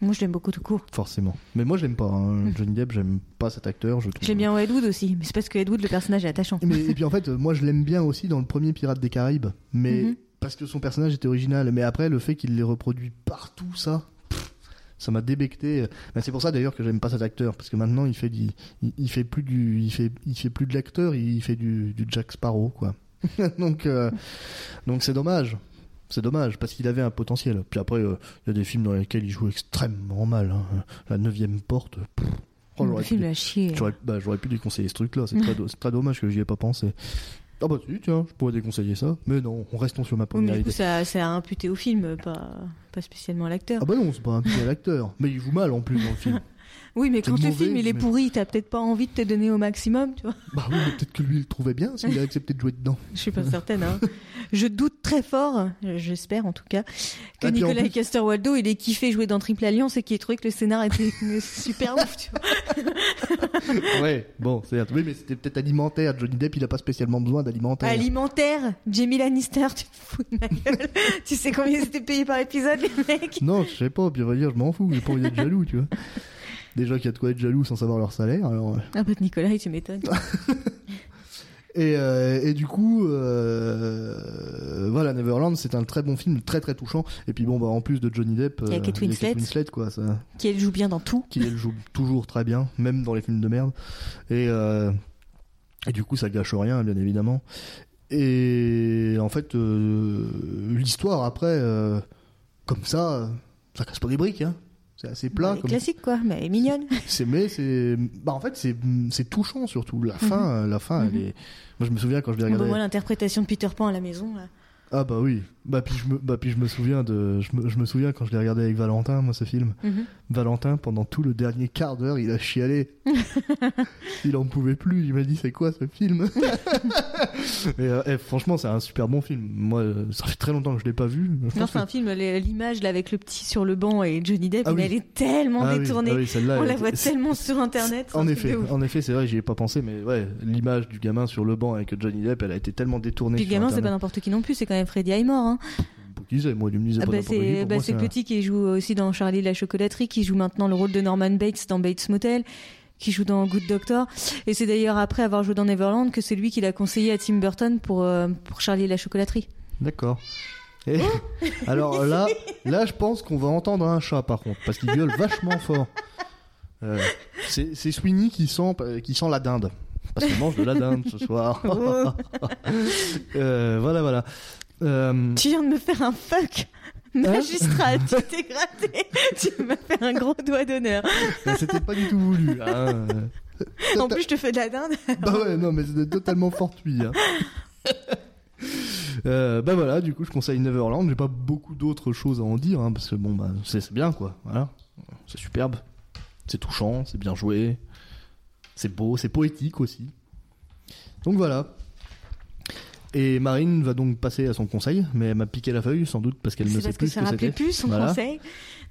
Moi, je l'aime beaucoup tout court. forcément. Mais moi, j'aime pas hein. Johnny Depp, j'aime pas cet acteur. Je. J'aime bien Ed Wood aussi, mais c'est parce que Ed Wood, le personnage est attachant. Mais, et puis en fait, moi je l'aime bien aussi dans le premier Pirate des Caraïbes, mais Mhm. parce que son personnage était original. Mais après, le fait qu'il l'ait reproduit partout, ça, pff, ça m'a débecté. Ben, c'est pour ça d'ailleurs que j'aime pas cet acteur parce que maintenant il fait du, il, il fait plus du, il fait, il fait plus de l'acteur, il fait du, du Jack Sparrow quoi. [LAUGHS] donc, euh, donc c'est dommage. C'est dommage parce qu'il avait un potentiel. Puis après, euh, il y a des films dans lesquels il joue extrêmement mal. hein. La neuvième porte. pff, oh, le j'aurais film pu- à chier. J'aurais bah, j'aurais pu déconseiller ce truc-là. C'est très, [LAUGHS] do- c'est très dommage que j'y ai pas pensé. Ah bah si, tiens, je pourrais déconseiller ça. Mais non, restons sur ma Oui, première mais du coup, idée. ça, ça a imputé au film, pas, pas spécialement à l'acteur. Ah bah non, c'est pas un petit l'acteur. Mais il joue mal en plus dans le film. [LAUGHS] oui, mais quand le film il est mais- pourri, t'as peut-être pas envie de te donner au maximum, tu vois. Bah oui, mais peut-être que lui il le trouvait bien s'il a accepté de jouer dedans. Je suis pas certaine. Hein. Je doute très fort, j'espère en tout cas, que Ah, Nicolas plus- Caster-Waldo il ait kiffé jouer dans Triple Alliance et qu'il ait trouvé que le scénar était [LAUGHS] super ouf. Tu vois. [LAUGHS] ouais, bon, certes. Oui, mais c'était peut-être alimentaire. Johnny Depp, il a pas spécialement besoin d'alimentaire. Alimentaire, Jamie Lannister, tu te fous de ma gueule. tu sais combien ils étaient payés par épisode les mecs? Non, je sais pas, puis on va dire, je m'en fous, j'ai pas envie d'être jaloux, tu vois. Déjà qu'il y a de quoi être jaloux sans savoir leur salaire, alors. euh. Ah bah Nicolas, tu m'étonnes. [LAUGHS] Et, euh, et du coup, euh, voilà, Neverland, c'est un très bon film, très très touchant. Et puis bon, bah en plus de Johnny Depp, Il y a Kate Winslet. Winslet, quoi, ça, qui elle joue bien dans tout. qui elle joue toujours très bien, même dans les films de merde. Et, euh, et du coup, ça gâche rien, bien évidemment. Et en fait, euh, l'histoire après, euh, comme ça, ça casse pas des briques, hein. C'est assez plat. Comme classique quoi, mais elle est mignonne. [LAUGHS] c'est mais c'est bah en fait c'est c'est touchant surtout la fin la fin elle Mhm. est moi je me souviens quand je l'ai bah, regardé moi l'interprétation de Peter Pan à la maison là. ah bah oui bah puis je me bah puis je me souviens de je me, je me souviens quand je l'ai regardé avec Valentin moi ce film Mhm. Valentin pendant tout le dernier quart d'heure il a chialé [LAUGHS] il en pouvait plus il m'a dit c'est quoi ce film? [LAUGHS] [LAUGHS] et, euh, franchement c'est un super bon film moi euh, ça fait très longtemps que je l'ai pas vu Je Non, c'est que- un film, l'image là avec le petit sur le banc et Johnny Depp, Ah oui. elle est tellement Ah oui, détournée. ah oui, On la voit tellement sur internet. En effet, en effet, c'est vrai, j'y ai pas pensé, mais ouais, l'image du gamin sur le banc avec Johnny Depp, elle a été tellement détournée. Puis le gamin, c'est pas n'importe qui non plus, c'est quand même Freddie Highmore. Hein. C'est? Moi, il me disait Ah bah, bah, un- petit qui joue aussi dans Charlie la chocolaterie, qui joue maintenant le rôle de Norman Bates dans Bates Motel, qui joue dans Good Doctor. Et c'est d'ailleurs après avoir joué dans Neverland que c'est lui qui l'a conseillé à Tim Burton pour, euh, pour Charlie et la chocolaterie. D'accord. Et- [LAUGHS] Alors là, là, je pense qu'on va entendre un chat par contre, parce qu'il gueule vachement fort. Euh, c'est c'est Sweeney qui sent, qui sent la dinde. Parce qu'il mange de la dinde ce soir. [LAUGHS] Oh. Euh, voilà, voilà. Euh, Tu viens de me faire un fuck magistral, tu t'es gratté, [LAUGHS] tu m'as fait un gros doigt d'honneur. C'était pas du tout voulu. hein. [LAUGHS] En plus, je te fais de la dinde. Bah ouais, non, mais c'était totalement fortuit. Hein. [LAUGHS] Euh, bah voilà, du coup, je conseille Neverland. J'ai pas beaucoup d'autres choses à en dire, hein, parce que bon, bah, c'est c'est bien, quoi. Voilà. C'est superbe. C'est touchant, c'est bien joué. C'est beau, c'est poétique aussi. Donc voilà. Et Marine va donc passer à son conseil, mais elle m'a piqué la feuille, sans doute, parce qu'elle ne sait parce que plus ça ce que rappelait c'était. plus son Voilà. conseil.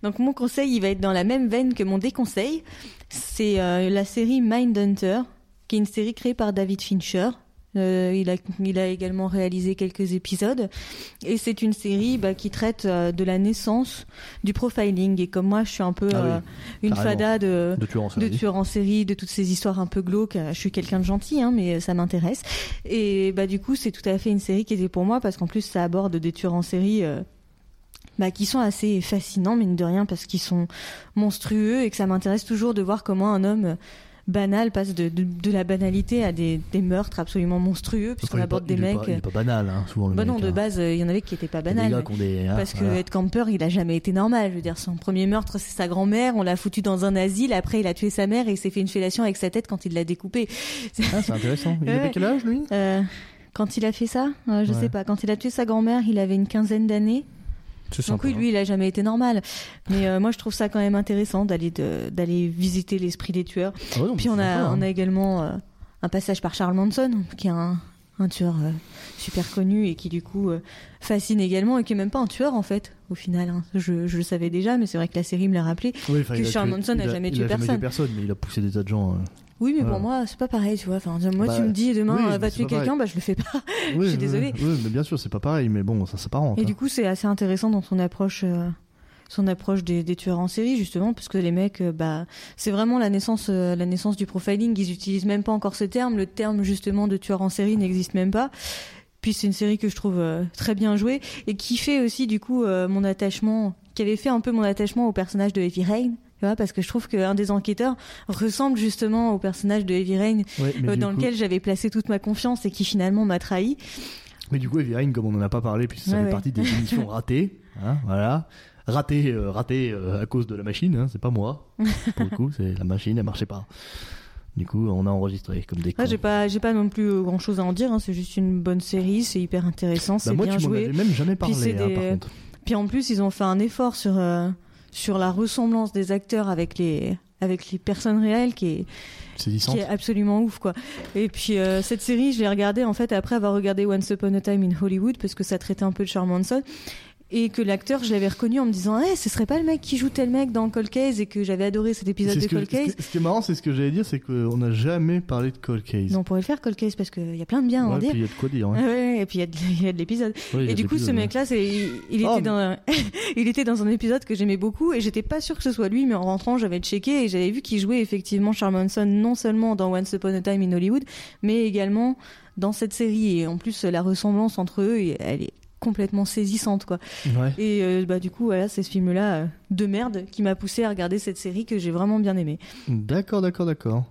Donc mon conseil, il va être dans la même veine que mon déconseil. C'est euh, la série Mindhunter, qui est une série créée par David Fincher. Euh, il, a, il a également réalisé quelques épisodes. Et c'est une série bah, qui traite euh, de la naissance du profiling. Et comme moi, je suis un peu Ah oui, euh, une fada de, De tueur en de série. tueurs en série, de toutes ces histoires un peu glauques. Je suis quelqu'un de gentil, hein, mais ça m'intéresse. Et bah du coup, c'est tout à fait une série qui était pour moi parce qu'en plus, ça aborde des tueurs en série. euh, bah, qui sont assez fascinants, mine de rien, parce qu'ils sont monstrueux et que ça m'intéresse toujours de voir comment un homme banal passe de, de, de la banalité à des, des meurtres absolument monstrueux, puisqu'on aborde pas- des il est mecs. pas- il est pas banal, hein, souvent le bah non, de hein. base, il y en avait qui étaient pas banals. des. hein, Parce que voilà. Ed Camper, il a jamais été normal. Je veux dire, son premier meurtre, c'est sa grand-mère. On l'a foutu dans un asile. Après, il a tué sa mère et il s'est fait une fellation avec sa tête quand il l'a découpée. Ah, c'est intéressant. Il Ouais. avait quel âge, lui? Euh, quand il a fait ça, euh, je Ouais. sais pas. Quand il a tué sa grand-mère, il avait une quinzaine d'années. Donc oui, lui, il a jamais été normal. Mais euh, moi, je trouve ça quand même intéressant d'aller d'aller visiter l'esprit des tueurs. Ah ouais, non, Puis on a sympa, on hein. a également euh, un passage par Charles Manson, qui est un, un tueur euh, super connu et qui du coup fascine également et qui est même pas un tueur en fait au final. hein. Je, je le savais déjà, mais c'est vrai que la série me l'a rappelé. Oui, que Charles tué- Manson n'a jamais il tué personne, mais il a poussé des tas de gens. Oui, mais Voilà. pour moi, c'est pas pareil, tu vois. Enfin, moi, Bah, tu me dis demain, oui, euh, va tuer quelqu'un, bah je le fais pas. [LAUGHS] Oui, suis oui, désolée. Oui, mais bien sûr, c'est pas pareil, mais bon, ça s'apparente. Et hein. du coup, c'est assez intéressant dans son approche, euh, son approche des, des tueurs en série, justement, parce que les mecs, euh, bah, c'est vraiment la naissance, euh, la naissance du profiling. Ils utilisent même pas encore ce terme. Le terme justement de tueur en série n'existe même pas. Puis c'est une série que je trouve très bien jouée et qui fait aussi du coup mon attachement qui avait fait un peu mon attachement au personnage de Heavy Rain. Vois, parce que je trouve qu'un des enquêteurs ressemble justement au personnage de Heavy Rain Ouais, euh, dans coup- lequel j'avais placé toute ma confiance et qui finalement m'a trahi. Mais du coup, Heavy Rain, comme on n'en a pas parlé, puisque ça Ouais, fait ouais. partie des émissions [LAUGHS] ratées, hein, voilà. Raté, euh, raté euh, à cause de la machine, hein, c'est pas moi. Pour le coup, c'est la machine, elle marchait pas. Du coup, on a enregistré comme des. Ouais, j'ai pas, j'ai pas non plus grand chose à en dire. hein, c'est juste une bonne série, c'est hyper intéressant, Bah, c'est moi, bien tu joué. avais même jamais parlé, hein, des- par contre. Puis en plus, ils ont fait un effort sur euh, sur la ressemblance des acteurs avec les avec les personnes réelles qui est qui est absolument ouf quoi. Et puis euh, cette série, je l'ai regardée en fait après avoir regardé Once Upon a Time in Hollywood parce que ça traitait un peu de Charles Manson et que l'acteur, je l'avais reconnu en me disant, eh, ce serait pas le mec qui joue tel mec dans Cold Case et que j'avais adoré cet épisode de Cold Case. ce qui- est marrant, c'est ce que j'allais dire, c'est qu'on n'a jamais parlé de Cold Case. Non, on pourrait le faire Cold Case parce qu'il y a plein de bien à en dire. puis il y a de quoi dire. hein. Ah ouais, et puis il y a de- [LAUGHS] l'épisode. Ouais, Et du coup, ce mec-là, c'est, il, il Oh, était mais- dans, un- [LAUGHS] il était dans un épisode que j'aimais beaucoup et j'étais pas sûre que ce soit lui, mais en rentrant, j'avais checké et j'avais vu qu'il jouait effectivement Charles Manson non seulement dans Once Upon a Time in Hollywood, mais également dans cette série. Et en plus, la ressemblance entre eux, elle est complètement saisissante, quoi. Ouais. Et euh, bah du coup, voilà, c'est ce film-là euh, de merde qui m'a poussé à regarder cette série que j'ai vraiment bien aimée. D'accord, d'accord, d'accord.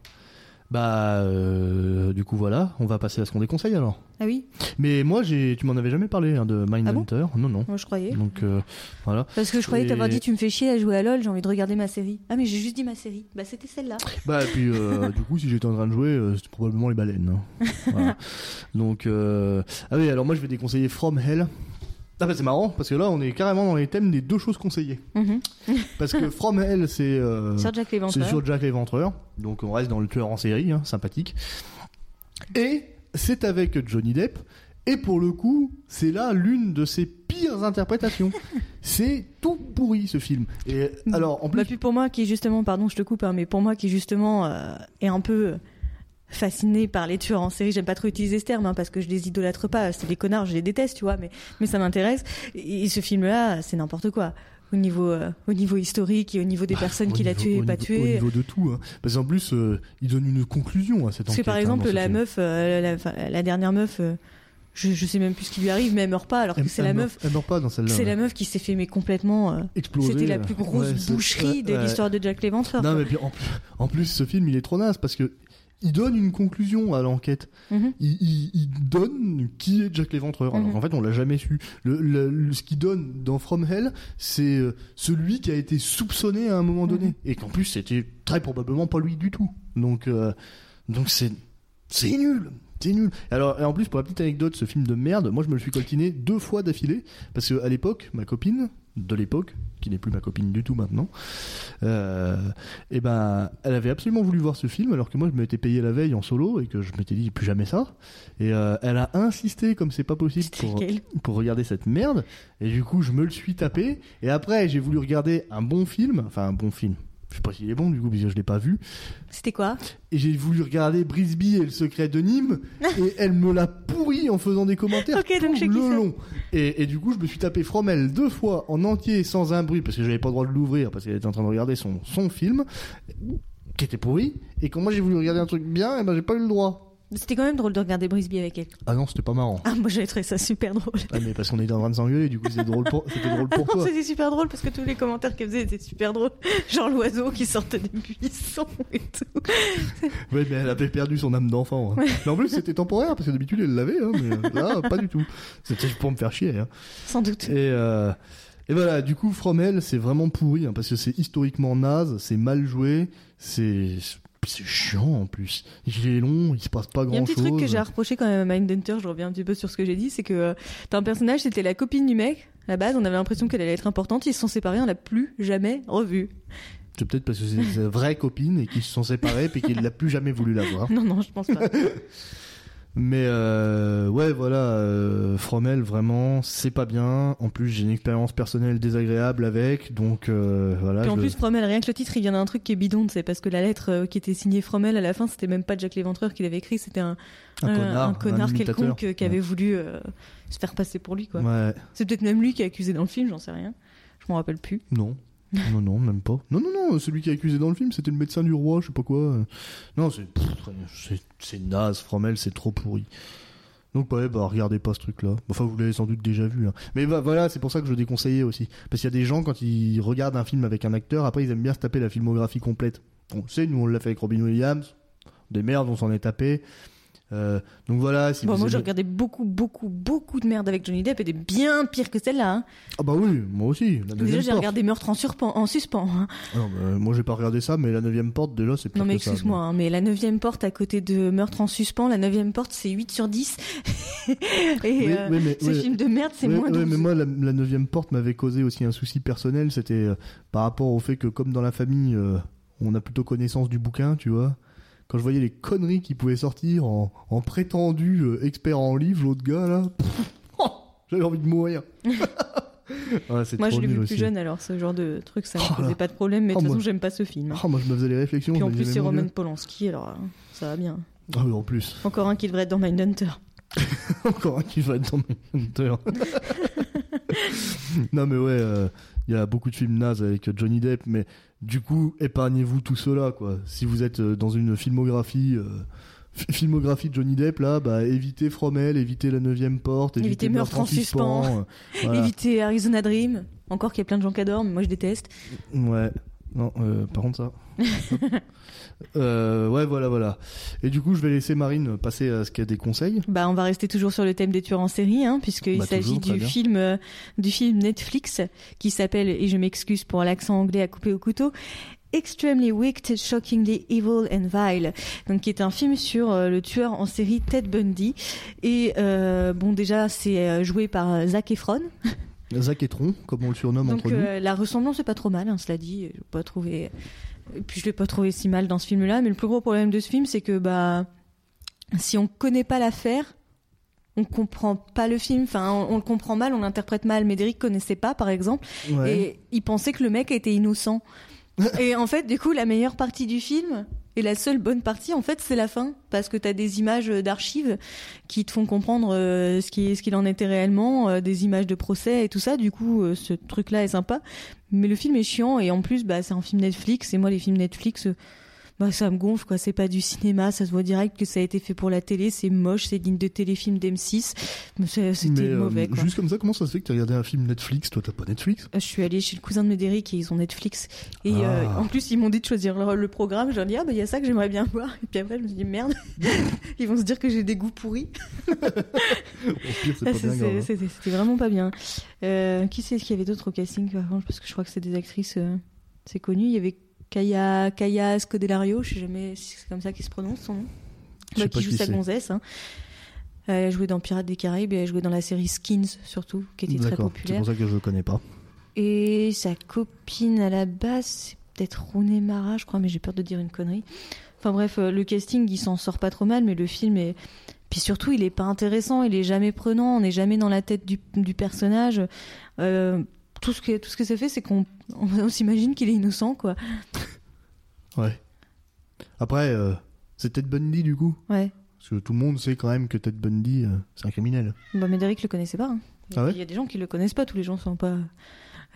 Bah, euh, du coup, voilà, on va passer à ce qu'on déconseille alors. Ah oui, Mais moi, j'ai, tu m'en avais jamais parlé hein, de Mindhunter. non, non. moi je croyais. Donc, euh, voilà. Parce que je croyais Et- t'avoir dit tu me fais chier à jouer à LoL, j'ai envie de regarder ma série. Ah mais j'ai juste dit ma série. Bah c'était celle-là. Bah, et puis, euh, [LAUGHS] du coup, si j'étais en train de jouer, c'était probablement les baleines. hein. [LAUGHS] Voilà. Donc, ah oui, alors moi, je vais déconseiller From Hell. Ah bah c'est marrant parce que là on est carrément dans les thèmes des deux choses conseillées. Mhm. [LAUGHS] Parce que From Hell c'est euh, Sur Jack c'est l'Éventreur. sur Jack l'Éventreur, donc on reste dans le tueur en série, hein, sympathique. Et c'est avec Johnny Depp, et pour le coup, c'est là l'une de ses pires interprétations. [LAUGHS] c'est tout pourri ce film. Et alors, en plus, Bah puis pour moi qui justement, pardon je te coupe, hein, mais pour moi qui justement euh, est un peu euh, fasciné par les tueurs en série, j'aime pas trop utiliser ce terme hein, parce que je les idolâtre pas, c'est des connards, je les déteste, tu vois, mais, mais ça m'intéresse. Et ce film-là, c'est n'importe quoi. Au niveau, euh, au niveau historique et au niveau des personnes Bah, au qu'il a tuées et pas tuées. Au niveau de tout. Hein. Parce qu'en plus, euh, il donne une conclusion à cette Parce que enquête. par hein, exemple, la meuf, euh, la, dernière meuf, je, je sais même plus ce qui lui arrive, mais elle meurt pas, alors que c'est la meurt- meuf. Elle meurt pas dans celle-là. C'est ouais. la meuf qui s'est fait mais complètement. euh, Exploser, C'était la plus grosse ouais, boucherie ouais, de l'histoire de Jack l'Éventreur. Non, quoi. mais puis en plus, en plus, ce film, il est trop naze parce que il donne une conclusion à l'enquête. Mhm. Il, il- il donne qui est Jack l'Éventreur. Alors Mhm. qu'en fait, on l'a jamais su. Le, le- le- ce qu'il donne dans From Hell, c'est euh, celui qui a été soupçonné à un moment donné. Mhm. Et qu'en plus, c'était très probablement pas lui du tout. Donc, euh, donc c'est, c'est nul. C'est nul. Alors, et en plus, pour la petite anecdote, ce film de merde, moi je me le suis coltiné deux fois d'affilée. Parce que à l'époque, ma copine, de l'époque, qui n'est plus ma copine du tout maintenant, euh, et ben, elle avait absolument voulu voir ce film, alors que moi je m'étais payé la veille en solo et que je m'étais dit plus jamais ça. Et euh, elle a insisté comme c'est pas possible pour, pour regarder cette merde. Et du coup, je me le suis tapé. Et après, j'ai voulu regarder un bon film, enfin un bon film. Je sais pas s'il est bon du coup, parce que je l'ai pas vu. C'était quoi? Et j'ai voulu regarder Brisby et le secret de Nîmes. [LAUGHS] et elle me l'a pourri en faisant des commentaires donc le long. Et, et du coup, je me suis tapé Fromel deux fois en entier sans un bruit parce que j'avais pas le droit de l'ouvrir parce qu'elle était en train de regarder son, son film qui était pourri. Et quand moi j'ai voulu regarder un truc bien, et ben j'ai pas eu le droit. C'était quand même drôle de regarder Brisby avec elle. Ah non, c'était pas marrant. Ah, moi j'avais trouvé ça super drôle. Ah, mais parce qu'on était en train de s'engueuler, du coup c'était drôle pour, c'était drôle pour [LAUGHS] toi. C'était super drôle parce que tous les commentaires qu'elle faisait étaient super drôles. Genre l'oiseau qui sortait des buissons et tout. Ouais, mais elle avait perdu son âme d'enfant. hein. Mais en plus, c'était temporaire, parce que d'habitude, elle l'avait, hein, mais [LAUGHS] là, pas du tout. C'était pour me faire chier. hein. Sans doute. Et, euh, et voilà, du coup, From Hell, c'est vraiment pourri, hein, parce que c'est historiquement naze, c'est mal joué, c'est c'est chiant en plus. Il est long, il se passe pas Il y a un grand petit chose. truc que j'ai à reprocher quand même à Mindhunter, je reviens un petit peu sur ce que j'ai dit, c'est que euh, t'as un personnage, c'était la copine du mec. À la base, on avait l'impression qu'elle allait être importante, ils se sont séparés, on l'a plus jamais revue. C'est peut-être parce que c'est sa vraie copine et qu'ils se sont séparés et qu'il l'a plus jamais voulu la voir. [LAUGHS] Non, non, je pense pas. [LAUGHS] Mais euh, ouais, voilà, euh, Fromel, vraiment, c'est pas bien. En plus, j'ai une expérience personnelle désagréable avec, donc euh, voilà. Puis en je- plus, Fromel, rien que le titre, il vient d'un truc qui est bidon, c'est parce que la lettre qui était signée Fromel à la fin, c'était même pas Jack l'Éventreur qui l'avait écrit, c'était un, un un- connard, un connard imitateur. quelconque qui avait voulu se faire passer pour lui, quoi. Ouais, C'est peut-être même lui qui est accusé dans le film, j'en sais rien. Je m'en rappelle plus. non. Non, non, même pas. Non, non, non, celui qui est accusé dans le film, c'était le médecin du roi, je sais pas quoi. Non, c'est c'est naze, Fromel, c'est trop pourri. Donc ouais, bah regardez pas ce truc-là. Enfin, vous l'avez sans doute déjà vu. hein. Mais bah, voilà, c'est pour ça que je déconseillais aussi. Parce qu'il y a des gens, quand ils regardent un film avec un acteur, après ils aiment bien se taper la filmographie complète. On le sait, nous on l'a fait avec Robin Williams. Des merdes, on s'en est tapé. Euh, donc voilà, si Bon, vous moi, j'ai regardé beaucoup, beaucoup, beaucoup de merde avec Johnny Depp et des bien pires que celle-là. hein. Ah bah oui, moi aussi. La Déjà, j'ai regardé Meurtre en, surpan- en suspens. hein. Ah non, bah, moi j'ai pas regardé ça, mais la neuvième porte déjà c'est pire Non, mais excuse-moi, hein, mais la neuvième porte à côté de Meurtre en suspens, la neuvième porte, c'est 8 sur 10. [LAUGHS] et Oui, euh, oui, mais- ce oui. film de merde, c'est moins 12. mais moi, la, la neuvième porte m'avait causé aussi un souci personnel. C'était euh, par rapport au fait que, comme dans la famille, on a plutôt connaissance du bouquin, tu vois. Quand je voyais les conneries qui pouvaient sortir en, en prétendu euh, expert en livre, l'autre gars là, oh, j'avais envie de mourir. Ouais, [LAUGHS] c'est Moi, je l'ai vu aussi. plus jeune, alors ce genre de truc, ça Oh me posait pas de problème, mais de Oh, toute façon, j'aime pas ce film. hein. Ah, moi je me faisais les réflexions. Puis en plus, c'est Roman. Polanski, alors euh, ça va bien. Ah oui, en plus. Encore un qui devrait être dans Mindhunter. [LAUGHS] Encore un qui va être dans Mindhunter. [LAUGHS] non, mais ouais, euh, il y a beaucoup de films nazes avec Johnny Depp, mais du coup, épargnez-vous tout cela, quoi. Si vous êtes euh, dans une filmographie. euh, fi- Filmographie de Johnny Depp, là, bah, évitez Fromel, évitez La Neuvième Porte, évitez, Évitez Meurtre en suspens. euh, [LAUGHS] voilà. Éviter Arizona Dream. Encore qu'il y a plein de gens qui adorent, mais moi je déteste. Ouais, non, euh, par contre ça. [LAUGHS] Euh, ouais, voilà, voilà. Et du coup, je vais laisser Marine passer à ce qu'il y a des conseils. Bah, on va rester toujours sur le thème des tueurs en série, hein, puisqu'il Bah, s'agit du film, euh, du film Netflix qui s'appelle, et je m'excuse pour l'accent anglais à couper au couteau, Extremely Wicked, Shockingly Evil and Vile, donc qui est un film sur euh, le tueur en série Ted Bundy. Et euh, bon, déjà, c'est joué par Zac Efron. Zac Etron, comme on le surnomme Donc entre nous. la ressemblance est pas trop mal, hein, cela dit. Je l'ai pas trouvé. Et puis je l'ai pas trouvé si mal dans ce film-là. Mais le plus gros problème de ce film, c'est que bah si on connaît pas l'affaire, on comprend pas le film. Enfin, on, on le comprend mal, on l'interprète mal. Médéric connaissait pas, par exemple, Ouais. et il pensait que le mec était innocent. [LAUGHS] et en fait, du coup, la meilleure partie du film. Et la seule bonne partie, en fait, c'est la fin, parce que t'as des images d'archives qui te font comprendre euh, ce ce qu'il en était réellement, euh, des images de procès et tout ça. Du coup, euh, ce truc-là est sympa, mais le film est chiant et en plus, bah, c'est un film Netflix et moi, les films Netflix, euh, bah, ça me gonfle quoi. C'est pas du cinéma, ça se voit direct que ça a été fait pour la télé. C'est moche, c'est digne de téléfilm d'M6. Mais c'est- C'était euh, mauvais quoi. juste comme ça, comment ça se fait que tu as regardé un film Netflix Toi, t'as pas Netflix? Je suis allée chez le cousin de Médéric et ils ont Netflix. Et Ah. euh, en plus, ils m'ont dit de choisir le, le programme. Je leur dit, ah bah il y a ça que j'aimerais bien voir. Et puis après, je me suis dit, merde, [LAUGHS] ils vont se dire que j'ai des goûts pourris. Ah, hein. C'était vraiment pas bien. Euh, qui c'est qu'il y avait d'autres au casting par contre? Parce que je crois que c'est des actrices, euh, c'est connu. Il y avait Kaya, Kaya Scodelario, je sais jamais si c'est comme ça qu'il se prononce son nom. Bah, qui joue qui sa gonzesse. hein. Elle a joué dans Pirates des Caraïbes et elle a joué dans la série Skins surtout, qui était très D'accord, c'est populaire. pour ça que je le connais pas. Et sa copine à la base, c'est peut-être Rooney Mara, je crois, mais j'ai peur de dire une connerie. Enfin bref, euh, le casting, il s'en sort pas trop mal, mais le film est. Puis surtout, il est pas intéressant, il est jamais prenant, on n'est jamais dans la tête du, du personnage. Euh, tout, ce que, tout ce que ça fait, c'est qu'on on, [LAUGHS] on s'imagine qu'il est innocent, quoi. [LAUGHS] Ouais. Après, euh, c'est Ted Bundy du coup Ouais. Parce que tout le monde sait quand même que Ted Bundy, euh, c'est un criminel. Bah, Médéric le connaissait pas. hein. Ah ouais il y a des gens qui le connaissent pas, tous les gens sont pas.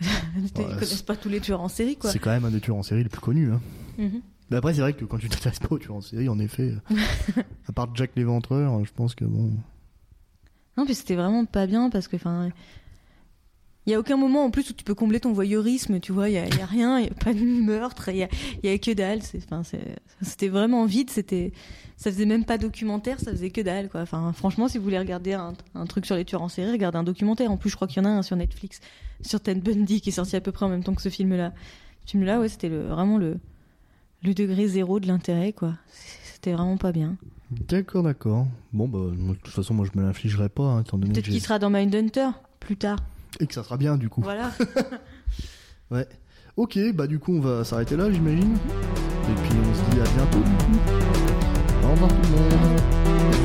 [LAUGHS] Ils Ouais, connaissent pas tous les tueurs en série, quoi. C'est quand même un des tueurs en série les plus connus. Hein. Mhm. Mais après, c'est vrai que quand tu t'intéresses pas aux tueurs en série, en effet, euh, à part Jack l'Éventreur, je pense que bon. Non, puis c'était vraiment pas bien parce que, enfin, il y a aucun moment en plus où tu peux combler ton voyeurisme, tu vois, il y a, il y a rien, il y a pas de meurtre, il y a, il y a que dalle. c'était vraiment vide, c'était, ça faisait même pas documentaire, ça faisait que dalle, quoi. Enfin, franchement, si vous voulez regarder un, un truc sur les tueurs en série, regardez un documentaire. En plus, je crois qu'il y en a un sur Netflix, sur Ted Bundy, qui est sorti à peu près en même temps que ce film-là. Ce film-là, ouais, c'était le, vraiment le, le degré zéro de l'intérêt, quoi. C'était vraiment pas bien. D'accord, d'accord. Bon, bah, de toute façon, moi, je me l'infligerai pas, hein, étant donné Peut-être qu'il sera dans Mindhunter plus tard. Et que ça sera bien, du coup. Voilà. [LAUGHS] Ouais. Ok, bah, du coup, on va s'arrêter là, j'imagine. Et puis, on se dit à bientôt, du coup. Au revoir, tout le monde.